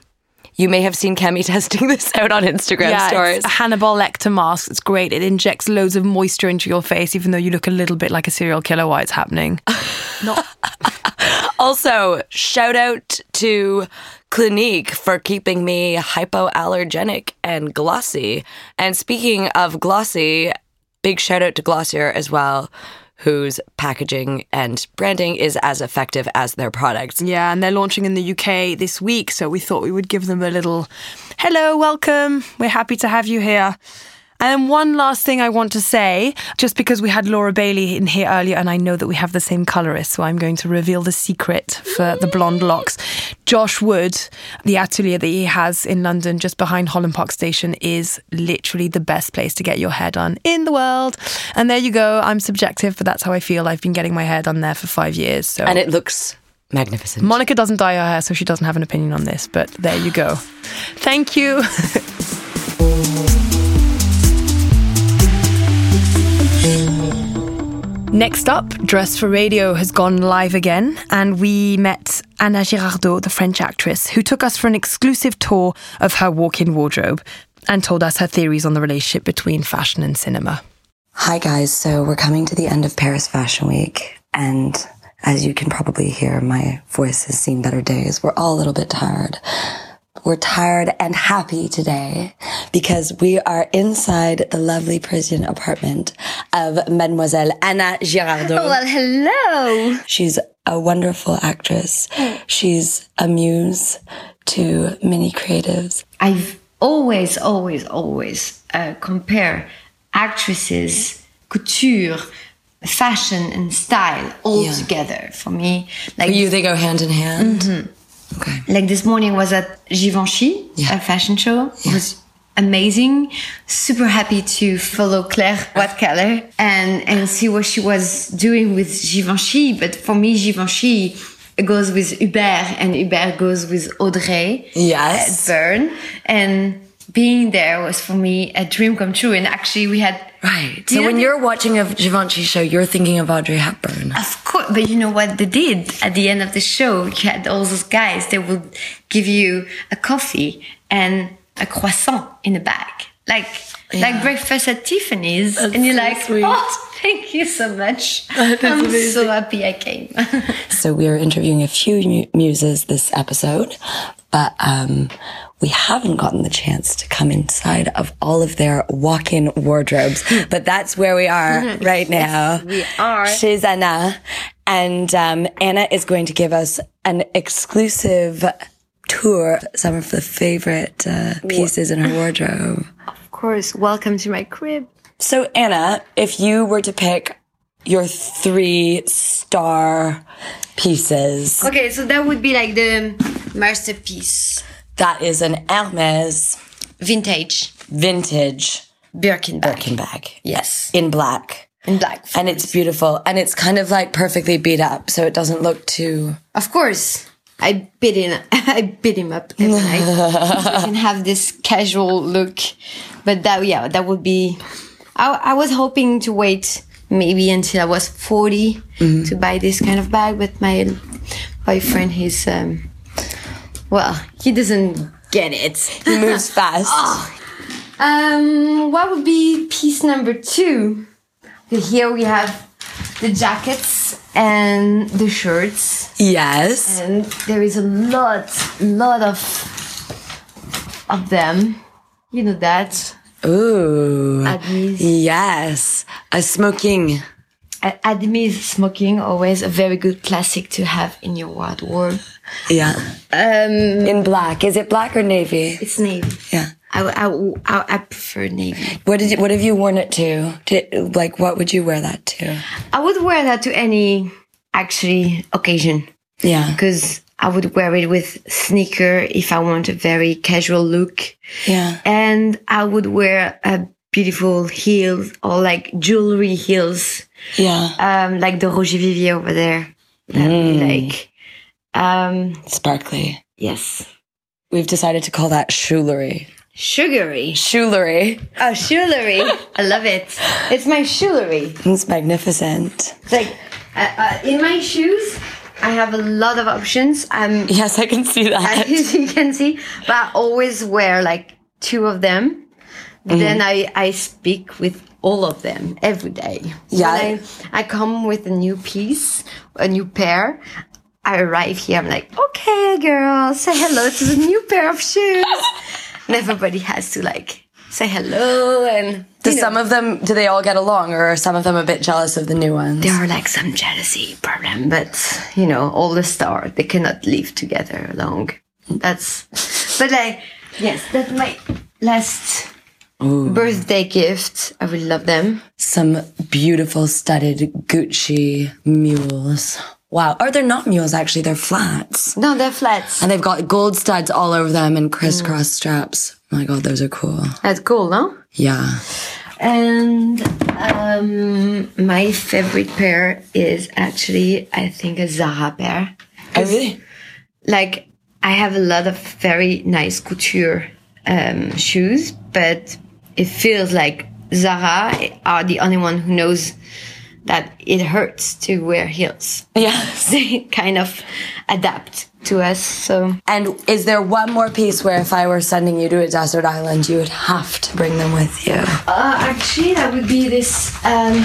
You may have seen Kemi testing this out on Instagram yeah, stories. it's a Hannibal Lecter mask. It's great. It injects loads of moisture into your face, even though you look a little bit like a serial killer while it's happening. Not Also, shout out to Clinique for keeping me hypoallergenic and glossy. And speaking of glossy, big shout out to Glossier as well, whose packaging and branding is as effective as their products. yeah, and they're launching in the UK this week, so we thought we would give them a little hello, welcome. We're happy to have you here. And then one last thing I want to say, just because we had Laura Bailey in here earlier, and I know that we have the same colorist, so I'm going to reveal the secret for the blonde locks. Josh Wood, the atelier that he has in London, just behind Holland Park Station, is literally the best place to get your hair done in the world. And there you go. I'm subjective, but that's how I feel. I've been getting my hair done there for five years. So And it looks magnificent. Monica doesn't dye her hair, so she doesn't have an opinion on this, but there you go. Thank you. Next up, Dress for Radio has gone live again, and we met Ana Girardot, the French actress, who took us for an exclusive tour of her walk in wardrobe and told us her theories on the relationship between fashion and cinema. Hi, guys. So we're coming to the end of Paris Fashion Week. And as you can probably hear, my voice has seen better days. We're all a little bit tired. We're tired and happy today because we are inside the lovely Parisian apartment of Mademoiselle Ana Girardot. Well, hello. She's a wonderful actress. She's a muse to many creatives. I've always, always, always uh, compare actresses, couture, fashion, and style all Yeah. together. For me, like For you, they go hand in hand. Mhm. Okay. like this morning was at Givenchy, a fashion show. It was amazing. Super happy to follow Claire Watkeller and and see what she was doing with Givenchy. But for me, Givenchy goes with Hubert, and Hubert goes with Audrey. Yes. Hepburn, and being there was for me a dream come true. And actually, we had Right. So when you're watching a Givenchy show, you're thinking of Audrey Hepburn. Of course, but you know what they did at the end of the show? You had all those guys. They would give you a coffee and a croissant in a bag, like like breakfast at Tiffany's, and you're so like, sweet. oh, thank you so much. I'm amazing. so happy I came. So we are interviewing a few mu- muses this episode, but um, we haven't gotten the chance to come inside of all of their walk-in wardrobes. But that's where we are right now. we are. She's Ana, and um, Ana is going to give us an exclusive tour, some of the favorite uh, pieces in her wardrobe. of course, welcome to my crib. So, Ana, if you were to pick your three star pieces, Okay, so that would be like the masterpiece, that is an Hermes vintage vintage Birkin bag. Birkin bag Yes, in black. in black. And it's beautiful. And it's kind of like perfectly beat up, so it doesn't look too. Of course, I beat him. I beat him up every night. so can have this casual look, but that yeah, that would be. I, I was hoping to wait maybe until I was 40 to buy this kind of bag, but my boyfriend, he's um, well, he doesn't get it. He moves fast. Um, what would be piece number two? Here we have the jackets and the shirts Yes. and there is a lot lot of of them you know that Ooh. Admis. Yes. A smoking. Admis smoking always a very good classic to have in your wardrobe Yeah. um In black. Is it black or navy? it's navy Yeah. I, I, I, I prefer navy What did you, what have you worn it to? to? Like, what would you wear that to? I would wear that to any actually occasion Yeah. because I would wear it with sneaker if I want a very casual look Yeah. and I would wear a beautiful heels or like jewelry heels Yeah. um, like the Roger Vivier over there. That would be like, um, Sparkly. yes, We've decided to call that shoelery. sugary. Shoelery. Oh, shoelery. I love it. It's my shoelery. It's magnificent. It's like uh, uh, in my shoes, I have a lot of options. I'm, Yes, I can see that. as you can see, but I always wear like two of them. Then I, I speak with all of them every day. Yeah. I, I come with a new piece, a new pair. I arrive here. I'm like, okay, girl, say hello to the new pair of shoes. and everybody has to like say hello and Do know, some of them, do they all get along or are some of them a bit jealous of the new ones? there are like some jealousy problem, but you know, all the stars they cannot live together long. That's but like yes, that's my last Birthday gift. I would love them. Some beautiful studded Gucci mules. Wow. Or they're not mules, actually. They're flats. No, they're flats. And they've got gold studs all over them and crisscross straps. Oh my God, those are cool. That's cool, no? Yeah. And um, my favorite pair is actually, I think, a Zara pair. Oh, really? Like, I have a lot of very nice couture um, shoes, but it feels like Zara are the only one who knows that it hurts to wear heels. Yes. They kind of adapt to us. So, And is there one more piece where if I were sending you to a desert island, you would have to bring them with you? uh, actually, that would be this. Um,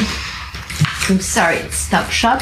I'm sorry, it's Topshop,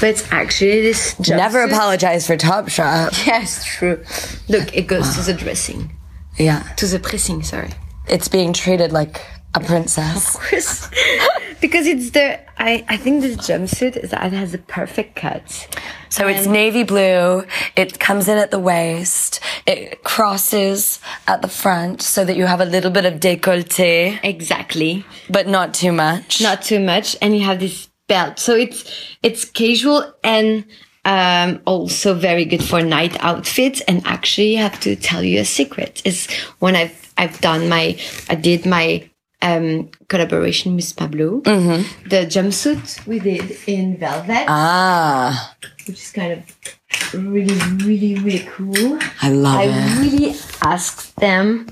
but it's actually this. Never apologize for Topshop. Yes, true. Look, it goes to the dressing, Yeah. to the pressing. Sorry. It's being treated like a princess. course. because it's the I, I think this jumpsuit is it has a perfect cut. So it's navy blue. It comes in at the waist. It crosses at the front so that you have a little bit of décolleté, Exactly. but not too much. Not too much. And you have this belt. So it's it's casual and um, also very good for night outfits. And actually I have to tell you a secret. Is when I've I've done my I did my um, collaboration with Pablo. The jumpsuit we did in velvet, Ah, which is kind of really, really, really cool. I love I it. I really asked them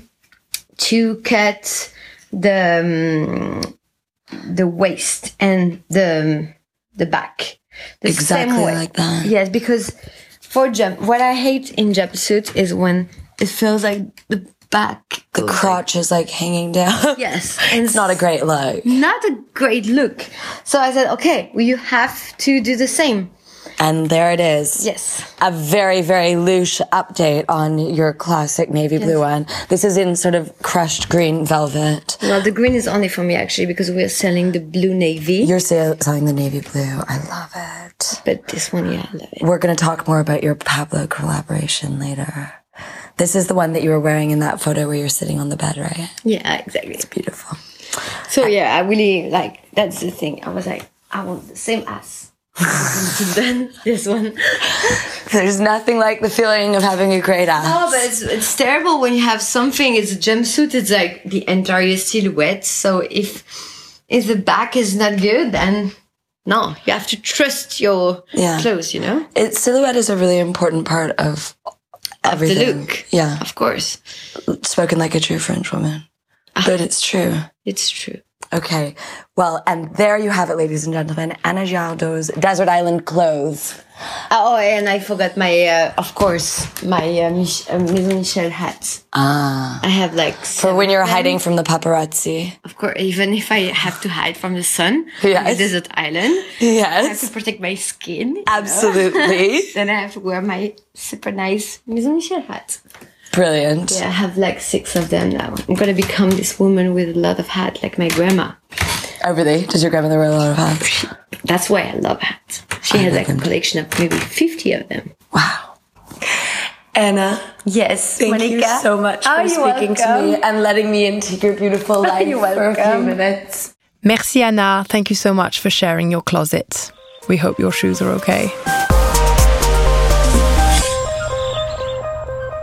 to cut the um, the waist and the the back the Exactly same way. like that. Yes, because for jump, what I hate in jumpsuit is when it feels like the back, The goes like- crotch is like hanging down. yes, and It's not a great look. not a great look. So I said, okay, well, you have to do the same. And there it is. Yes. A very, very loose update on your classic navy blue one. This is in sort of crushed green velvet. Well, the green is only for me actually because we're selling the blue navy. You're sell- selling the navy blue. I love it. but this one, yeah, I love it. We're going to talk more about your Pablo collaboration later. This is the one that you were wearing in that photo where you're sitting on the bed, right? Yeah, exactly. It's Beautiful. So yeah, I really like that's the thing. I was like, I want the same ass. then this one. There's nothing like the feeling of having a great ass. No, but it's it's terrible when you have something. It's a jumpsuit. It's like the entire silhouette. So if if the back is not good, then no, you have to trust your Yeah. clothes. You know, It, silhouette is a really important part of everything. look. Yeah. of course, Spoken like a true French woman. Ah. But it's true. it's true. Okay. Well, and there you have it, ladies and gentlemen. Ana Girardot's Desert Island clothes. Oh, and I forgot my, uh, of course, my uh, Mich- uh, Maison Michel hat. Ah. I have like For when you're hiding from the paparazzi. Of course, even if I have to hide from the sun Yes. on a desert island, Yes. I have to protect my skin. Absolutely. then I have to wear my super nice Maison Michel hat. Brilliant. Yeah, I have like six of them now. I'm gonna become this woman with a lot of hat, like my grandma. Oh, really? Does your grandmother wear a lot of hats? That's why I love hats. She has like a collection of maybe 50 of them. Wow. Ana, Yes, thank you so much for you're speaking to me and letting me into your beautiful life You're for a few minutes. Merci, Ana. Thank you so much for sharing your closet. We hope your shoes are okay.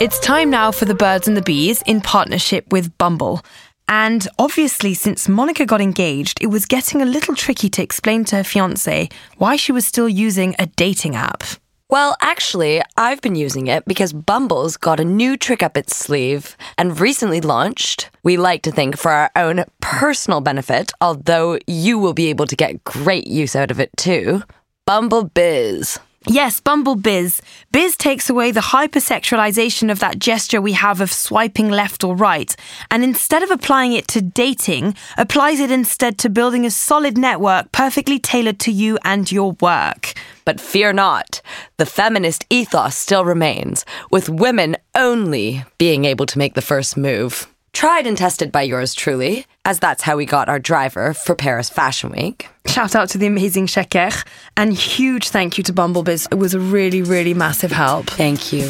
It's time now for the birds and the bees in partnership with Bumble. And obviously, since Monica got engaged, it was getting a little tricky to explain to her fiance why she was still using a dating app. Well, actually, I've been using it because Bumble's got a new trick up its sleeve and recently launched. We like to think for our own personal benefit, although you will be able to get great use out of it too. Bumble Biz. Yes, Bumble Biz. Biz takes away the hypersexualization of that gesture we have of swiping left or right, and instead of applying it to dating, applies it instead to building a solid network perfectly tailored to you and your work. But fear not, the feminist ethos still remains, with women only being able to make the first move. Tried and tested by yours truly, as that's how we got our driver for Paris Fashion Week. Shout out to the amazing Sheker, and huge thank you to Bumble Biz. It was a really, really massive help. Thank you.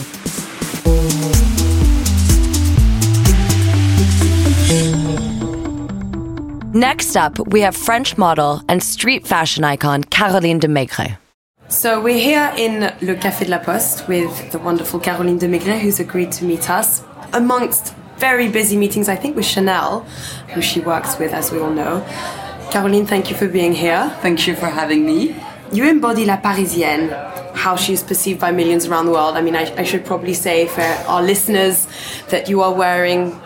Next up, we have French model and street fashion icon Caroline de Maigret. So we're here in Le Café de la Poste with the wonderful Caroline de Maigret, who's agreed to meet us amongst very busy meetings, I think, with Chanel, who she works with, as we all know. Caroline, thank you for being here. Thank you for having me. You embody La Parisienne, how she is perceived by millions around the world. I mean, I, I should probably say for our listeners that you are wearing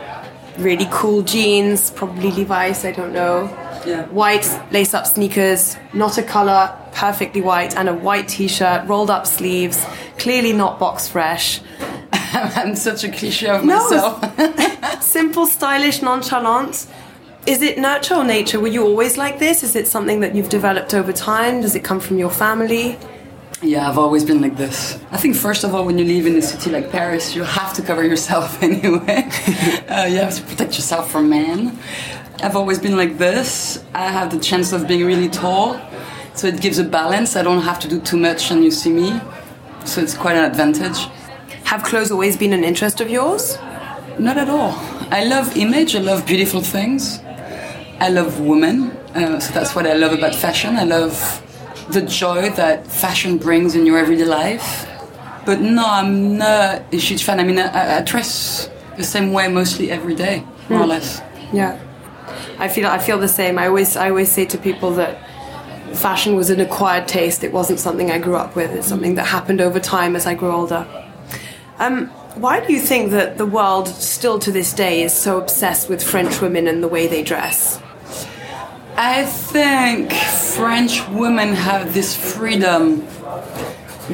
really cool jeans, probably Levi's, I don't know. Yeah. White lace up sneakers, not a color, perfectly white, and a white t shirt, rolled up sleeves, clearly not box fresh. I'm such a cliche of myself. Simple, stylish, nonchalant. Is it nurture or nature? Were you always like this? Is it something that you've developed over time? Does it come from your family? Yeah, I've always been like this. I think, first of all, when you live in a city like Paris, you have to cover yourself anyway. uh, you have to protect yourself from men. I've always been like this. I have the chance of being really tall, so it gives a balance. I don't have to do too much and you see me, so it's quite an advantage. Have clothes always been an interest of yours? Not at all. I love image, I love beautiful things. I love women, uh, so that's what I love about fashion. I love the joy that fashion brings in your everyday life. But no, I'm not a huge fan. I mean, I, I dress the same way mostly every day, more or less. Yeah, I feel I feel the same. I always I always say to people that fashion was an acquired taste. It wasn't something I grew up with. It's something that happened over time as I grew older. Um, why do you think that the world still to this day is so obsessed with French women and the way they dress? I think French women have this freedom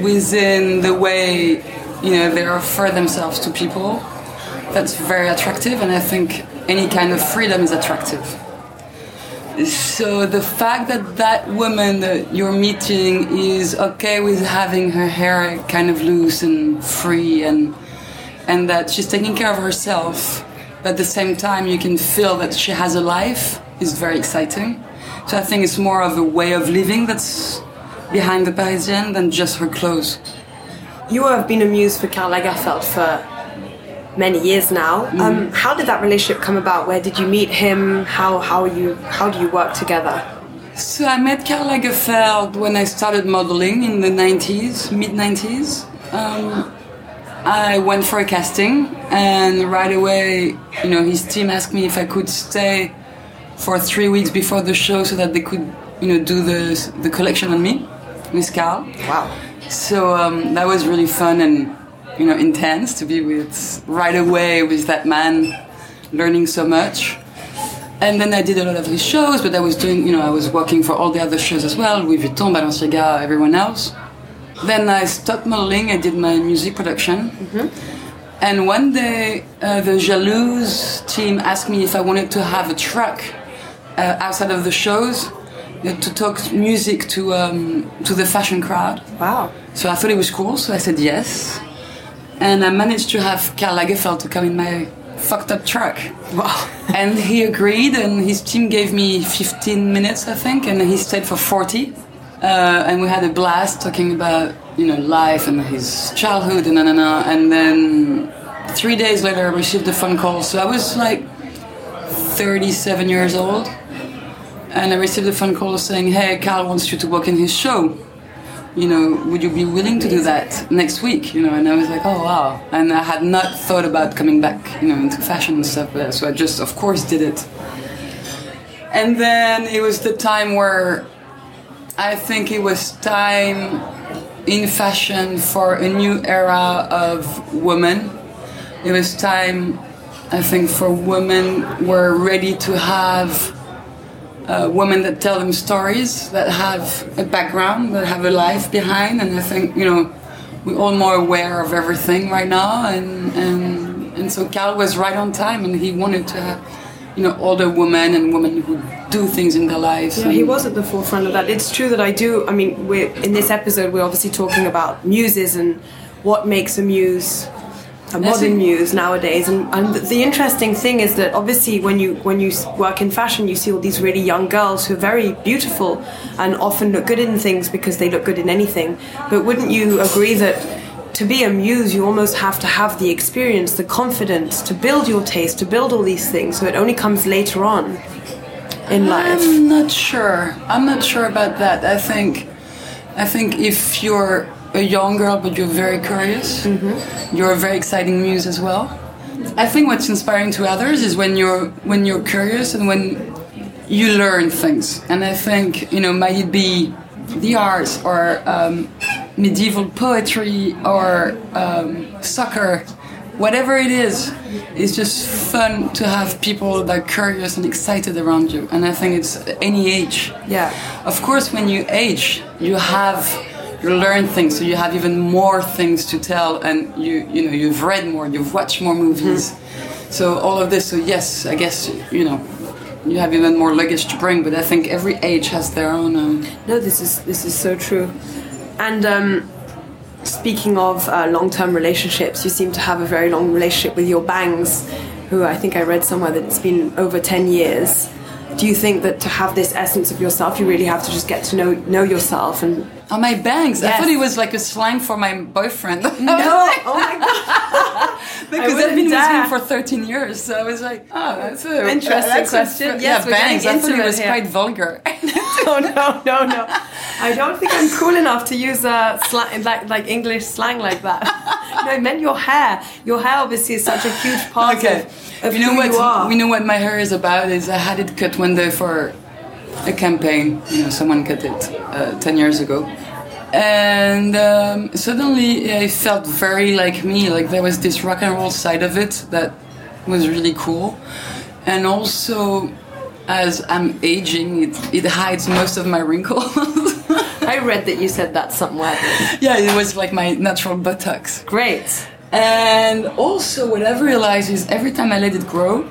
within the way you know they offer themselves to people that's very attractive and I think any kind of freedom is attractive. So the fact that that woman that you're meeting is okay with having her hair kind of loose and free and and that she's taking care of herself, but at the same time you can feel that she has a life is very exciting. So I think it's more of a way of living that's behind the Parisienne than just her clothes. You have been a muse for Karl Lagerfeld for many years now. Um, how did that relationship come about? Where did you meet him? How how you how do you work together? So I met Karl Lagerfeld when I started modeling in the 90s, mid 90s. Um, I went for a casting, and right away, you know, his team asked me if I could stay for three weeks before the show so that they could, you know, do the the collection on me with Karl. Wow. So um, that was really fun and you know intense to be with right away with that man, learning so much. And then I did a lot of his shows, but I was doing, you know, I was working for all the other shows as well, Louis Vuitton, Balenciaga, everyone else. Then I stopped modeling. I did my music production. And one day, uh, the Jalouse team asked me if I wanted to have a truck uh, outside of the shows uh, to talk music to um, to the fashion crowd. Wow. So I thought it was cool, so I said yes. And I managed to have Karl Lagerfeld to come in my fucked up truck. Wow. And he agreed, and his team gave me 15 minutes, I think, and he stayed for 40. Uh, and we had a blast talking about, you know, life and his childhood and na na na. And then three days later, I received a phone call. So I was like 37 years old, and I received a phone call saying, "Hey, Karl wants you to work in his show. You know, would you be willing to do that next week?" You know, and I was like, "Oh wow!" And I had not thought about coming back, you know, into fashion and stuff. But, so I just, of course, did it. And then it was the time where I think it was time in fashion for a new era of women. It was time, I think, for women were ready to have uh, women that tell them stories, that have a background, that have a life behind. And I think, you know, we're all more aware of everything right now. And, and, and so Karl was right on time and he wanted to have, you know, older women and women who do things in their lives. Yeah, he was at the forefront of that. It's true that I do. I mean, we're in this episode. We're obviously talking about muses and what makes a muse modern muse nowadays. And, and the interesting thing is that obviously when you when you work in fashion, you see all these really young girls who are very beautiful and often look good in things because they look good in anything. But wouldn't you agree that? To be a muse, you almost have to have the experience, the confidence to build your taste, to build all these things. So it only comes later on. in life? I'm not sure. I'm not sure about that. I think, I think if you're a young girl but you're very curious, you're a very exciting muse as well. I think what's inspiring to others is when you're when you're curious and when you learn things. And I think you know might it be the arts or um, medieval poetry or um, soccer, whatever it is, it's just fun to have people that are curious and excited around you. And I think it's any age. Yeah. Of course, when you age, you have learn things, so you have even more things to tell, and you you know you've read more, you've watched more movies. So all of this. So yes, I guess you know you have even more luggage to bring. But I think every age has their own. Um, No, this is this is so true. And um, speaking of uh, long-term relationships, you seem to have a very long relationship with your bangs, who I think I read somewhere that it's been over ten years. Do you think that to have this essence of yourself, you really have to just get to know know yourself and Oh, my bangs! I thought it was like a slang for my boyfriend. no? oh my god! because I've been dare. him for 13 years, so I was like, oh, that's an Interesting that's a- question. Yes, yeah, bangs. I thought it was here. quite vulgar. oh no, no, no! I don't think I'm cool enough to use uh, slang, like like English slang like that. no, I meant your hair. Your hair obviously is such a huge part okay. of, of you know what? you are. We know what my hair is about. Is I had it cut one day for a campaign. You know, someone cut it uh, 10 years ago. And um, suddenly I felt very like me. Like there was this rock and roll side of it that was really cool. And also, as I'm aging, it, it hides most of my wrinkles. I read that you said that somewhere. yeah, it was like my natural Botox. Great. And also, what I've realized is every time I let it grow,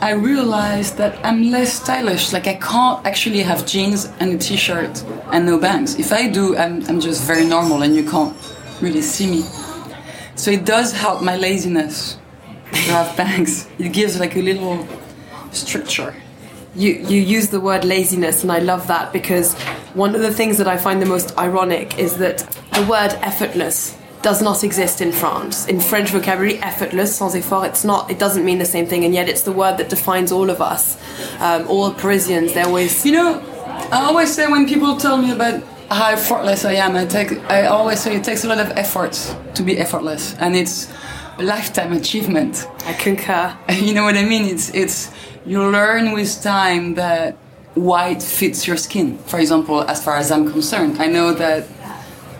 I realize that I'm less stylish. Like I can't actually have jeans and a t-shirt and no bangs. If I do, I'm, I'm just very normal and you can't really see me. So it does help my laziness to have bangs. It gives like a little structure. You you use the word laziness, and I love that because one of the things that I find the most ironic is that the word effortless does not exist in France. In French vocabulary, effortless, sans effort, it's not. It doesn't mean the same thing, and yet it's the word that defines all of us. Um, all Parisians, they always. You know, I always say when people tell me about how effortless I am, I take I always say it takes a lot of effort to be effortless, and it's a lifetime achievement. I concur. You know what I mean? It's it's you learn with time that white fits your skin. For example, as far as I'm concerned, I know that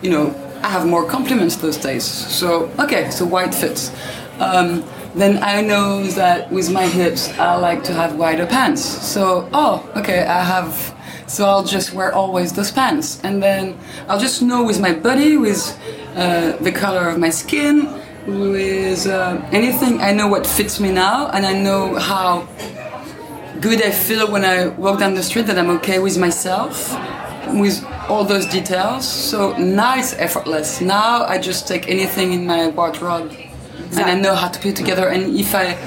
you know I have more compliments those days. So okay, so wide fits. Um, then I know that with my hips, I like to have wider pants. So oh, okay, I have. So I'll just wear always those pants, and then I'll just know with my body, with uh, the color of my skin, with uh, anything. I know what fits me now, and I know how good I feel when I walk down the street. That I'm okay with myself, with all those details. So now it's effortless. Now I just take anything in my wardrobe, and I know how to put it together. And if I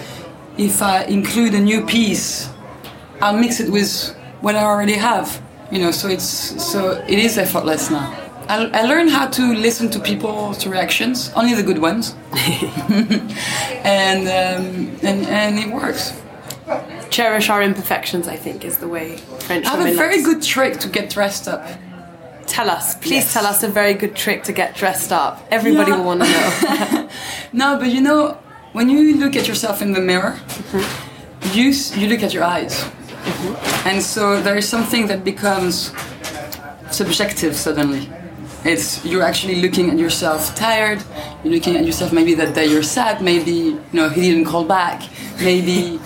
if I include a new piece, I'll mix it with what I already have. You know, so it's so it is effortless now. I, I learned how to listen to people's reactions, only the good ones, and um, and and it works. Cherish our imperfections, I think, is the way French I have a very good trick to get dressed up. Tell us, please Yes. tell us a very good trick to get dressed up. Everybody Yeah. will want to know. No, but you know, when you look at yourself in the mirror, mm-hmm. you s- you look at your eyes, mm-hmm. and so there is something that becomes subjective suddenly. It's you're actually looking at yourself tired. You're looking at yourself maybe that day you're sad. Maybe you know he didn't call back. Maybe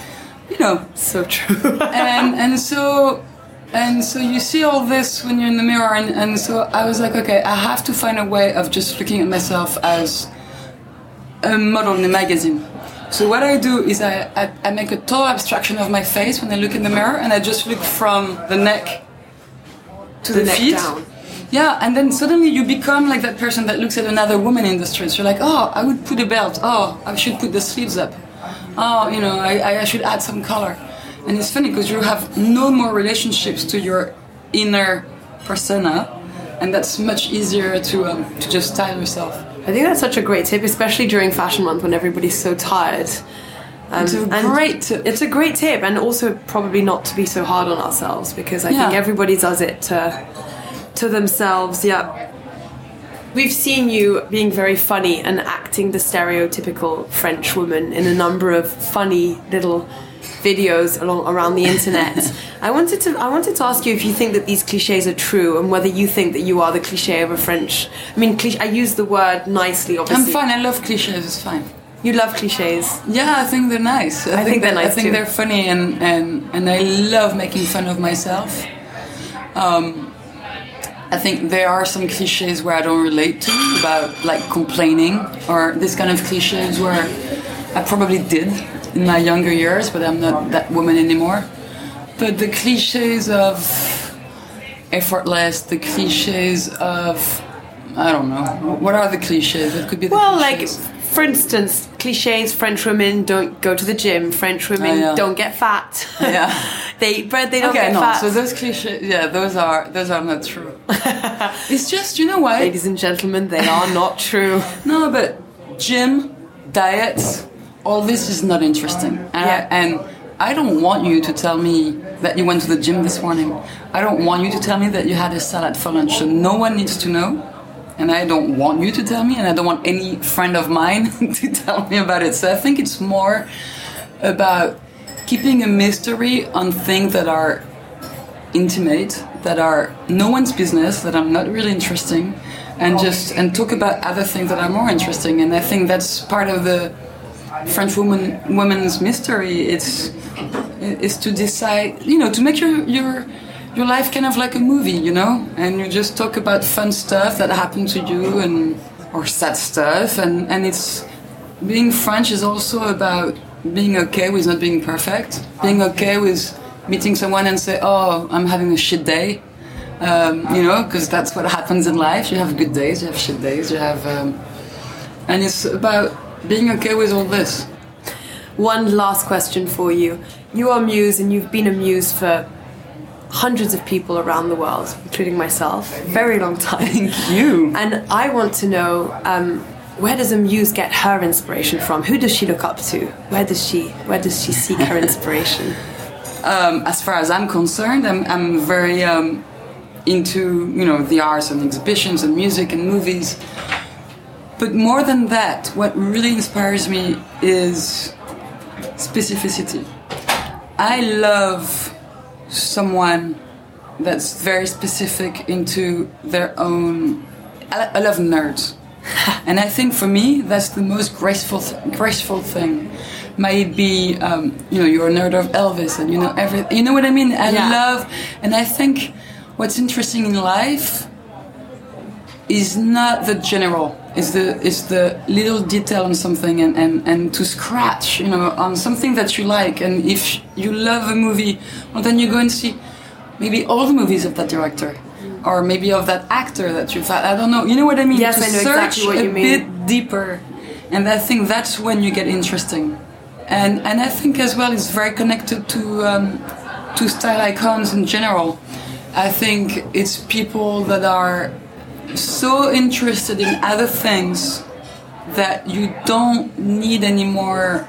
you know so true. and and so and so you see all this when you're in the mirror and, and so i was like okay i have to find a way of just looking at myself as a model in a magazine. So what i do is i, I, I make a total abstraction of my face when i look in the mirror and i just look from the neck to The the, neck feet. down. yeah and then suddenly you become like that person that looks at another woman in the streets. You're like oh i would put a belt. Oh i should put the sleeves up oh, you know, I, I should add some color. And it's funny because you have no more relationships to your inner persona, and that's much easier to um, to just style yourself. I think that's such a great tip, especially during Fashion Month when everybody's so tired. Um, It's a and great tip. It's a great tip, and also probably not to be so hard on ourselves because I think everybody does it to to themselves. Yeah. We've seen you being very funny and acting the stereotypical French woman in a number of funny little videos along around the internet. I wanted to I wanted to ask you if you think that these cliches are true and whether you think that you are the cliche of a French. I mean, cliche, I use the word nicely. Obviously, I'm fine. I love cliches. It's fine. You love cliches. Yeah, I think they're nice. I think they're that- nice I think too. they're funny, and, and and I love making fun of myself. Um, I think there are some cliches where I don't relate to about like complaining or this kind of cliches where I probably did in my younger years, but I'm not that woman anymore. But the cliches of effortless, the cliches of I don't know. What are the cliches? What could be the Well, cliches? like for instance, cliches: French women don't go to the gym. French women Oh, yeah. don't get fat. Yeah. they bread. They don't okay, get no. fat. So those cliches, yeah, those are those are not true. it's just you know what, ladies and gentlemen, they are not true. No, but gym, diets, all this is not interesting. And, Yeah. I, and I don't want you to tell me that you went to the gym this morning. I don't want you to tell me that you had a salad for lunch. So no one needs to know. And I don't want you to tell me, and I don't want any friend of mine to tell me about it. So I think it's more about keeping a mystery on things that are intimate, that are no one's business, that are not really interesting, and just and talk about other things that are more interesting. And I think that's part of the French woman woman's mystery. It's is to decide, you know, to make your your your life kind of like a movie, you know, and you just talk about fun stuff that happened to you and or sad stuff, and and it's being French is also about being okay with not being perfect, being okay with meeting someone and say, oh, I'm having a shit day. Um, you know, because that's what happens in life. You have good days, you have shit days, you have, um, and it's about being okay with all this. One last question for you. You are Muse, and you've been a Muse for hundreds of people around the world, including myself. Very long time. Thank you. And I want to know. Um, where does a muse get her inspiration from? Who does she look up to? Where does she where does she seek her inspiration? um, as far as I'm concerned, I'm, I'm very um, into you know the arts and exhibitions and music and movies. But more than that, what really inspires me is specificity. I love someone that's very specific into their own. I, love nerds, and I think for me that's the most graceful graceful thing. Might be um, you know you're a nerd of Elvis and you know every you know what I mean. I Yeah. love, and I think what's interesting in life is not the general is the is the little detail on something and, and, and to scratch you know on something that you like. And if you love a movie well then you go and see maybe all the movies of that director or maybe of that actor that you thought I don't know. You know what I mean? Yes, to I know search exactly what a you mean. bit deeper. And I think that's when you get interesting. And and I think as well it's very connected to um, to style icons in general. I think it's people that are so interested in other things that you don't need anymore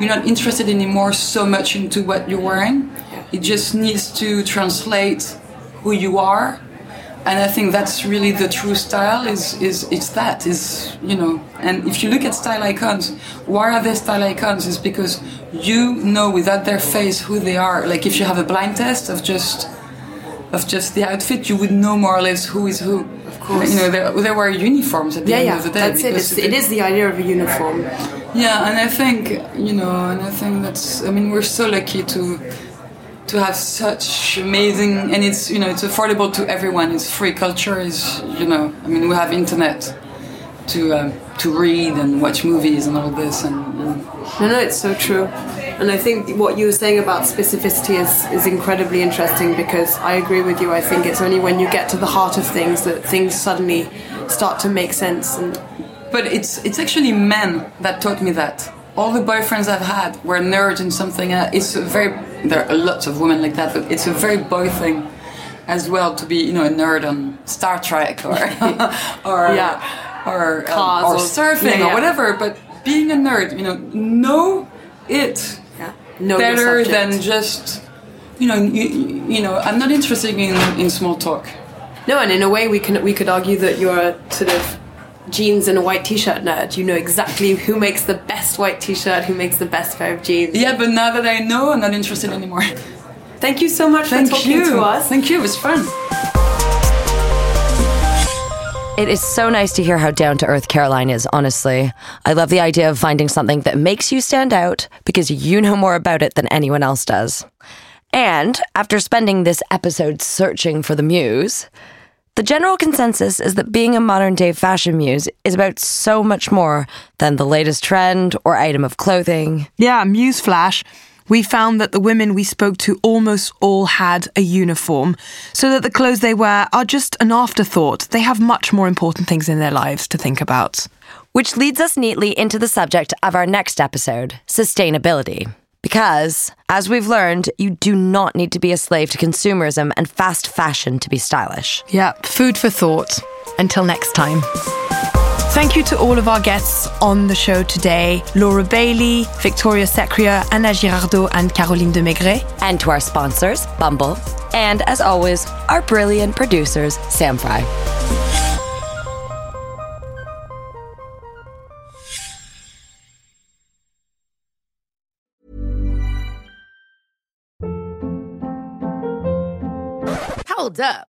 you're not interested anymore so much into what you're wearing. It just needs to translate who you are. And i think that's really the true style is is it's that is you know. And if you look at style icons why are they style icons? Is because you know without their face who they are. Like if you have a blind test of just of just the outfit you would know more or less who is who course. you know they, they wear uniforms at the yeah, end yeah, of the day that's it. It's, it is the idea of a uniform. yeah, and I think you know, and I think that's. I mean, we're so lucky to to have such amazing, and it's you know, it's affordable to everyone. It's free culture. Is you know, I mean, we have internet to um, to read and watch movies and all this, and, and No, no, it's so true. And I think what you were saying about specificity is, is incredibly interesting because I agree with you. I think it's only when you get to the heart of things that things suddenly start to make sense. And But it's it's actually men that taught me that. All the boyfriends I've had were nerds in something. Uh, it's a very there are lots of women like that, but it's a very boy thing as well to be you know a nerd on Star Trek or or Yeah. or um, Cars or or- surfing yeah, yeah. or whatever. But being a nerd, you know, know it. Know Better than just, you know, you, you know. I'm not interested in in small talk. No, and in a way, we can we could argue that you're a sort of jeans and a white t-shirt nerd. You know exactly who makes the best white t-shirt, who makes the best pair of jeans. Yeah, but now that I know, I'm not interested anymore. Thank you so much Thank for talking you. to us. Thank you. It was fun. It is so nice to hear how down to earth Caroline is, honestly. I love the idea of finding something that makes you stand out because you know more about it than anyone else does. And after spending this episode searching for the muse, the general consensus is that being a modern day fashion muse is about so much more than the latest trend or item of clothing. Yeah, Muse Flash. We found that the women we spoke to almost all had a uniform, so that the clothes they wear are just an afterthought. They have much more important things in their lives to think about. Which leads us neatly into the subject of our next episode sustainability. Because, as we've learned, you do not need to be a slave to consumerism and fast fashion to be stylish. Yeah, food for thought. Until next time. Thank you to all of our guests on the show today Laura Bailey, Victoria Sekrier, Ana Girardot, and Caroline de Maigret. And to our sponsors, Bumble. And as always, our brilliant producers, Sam Fry. Hold up.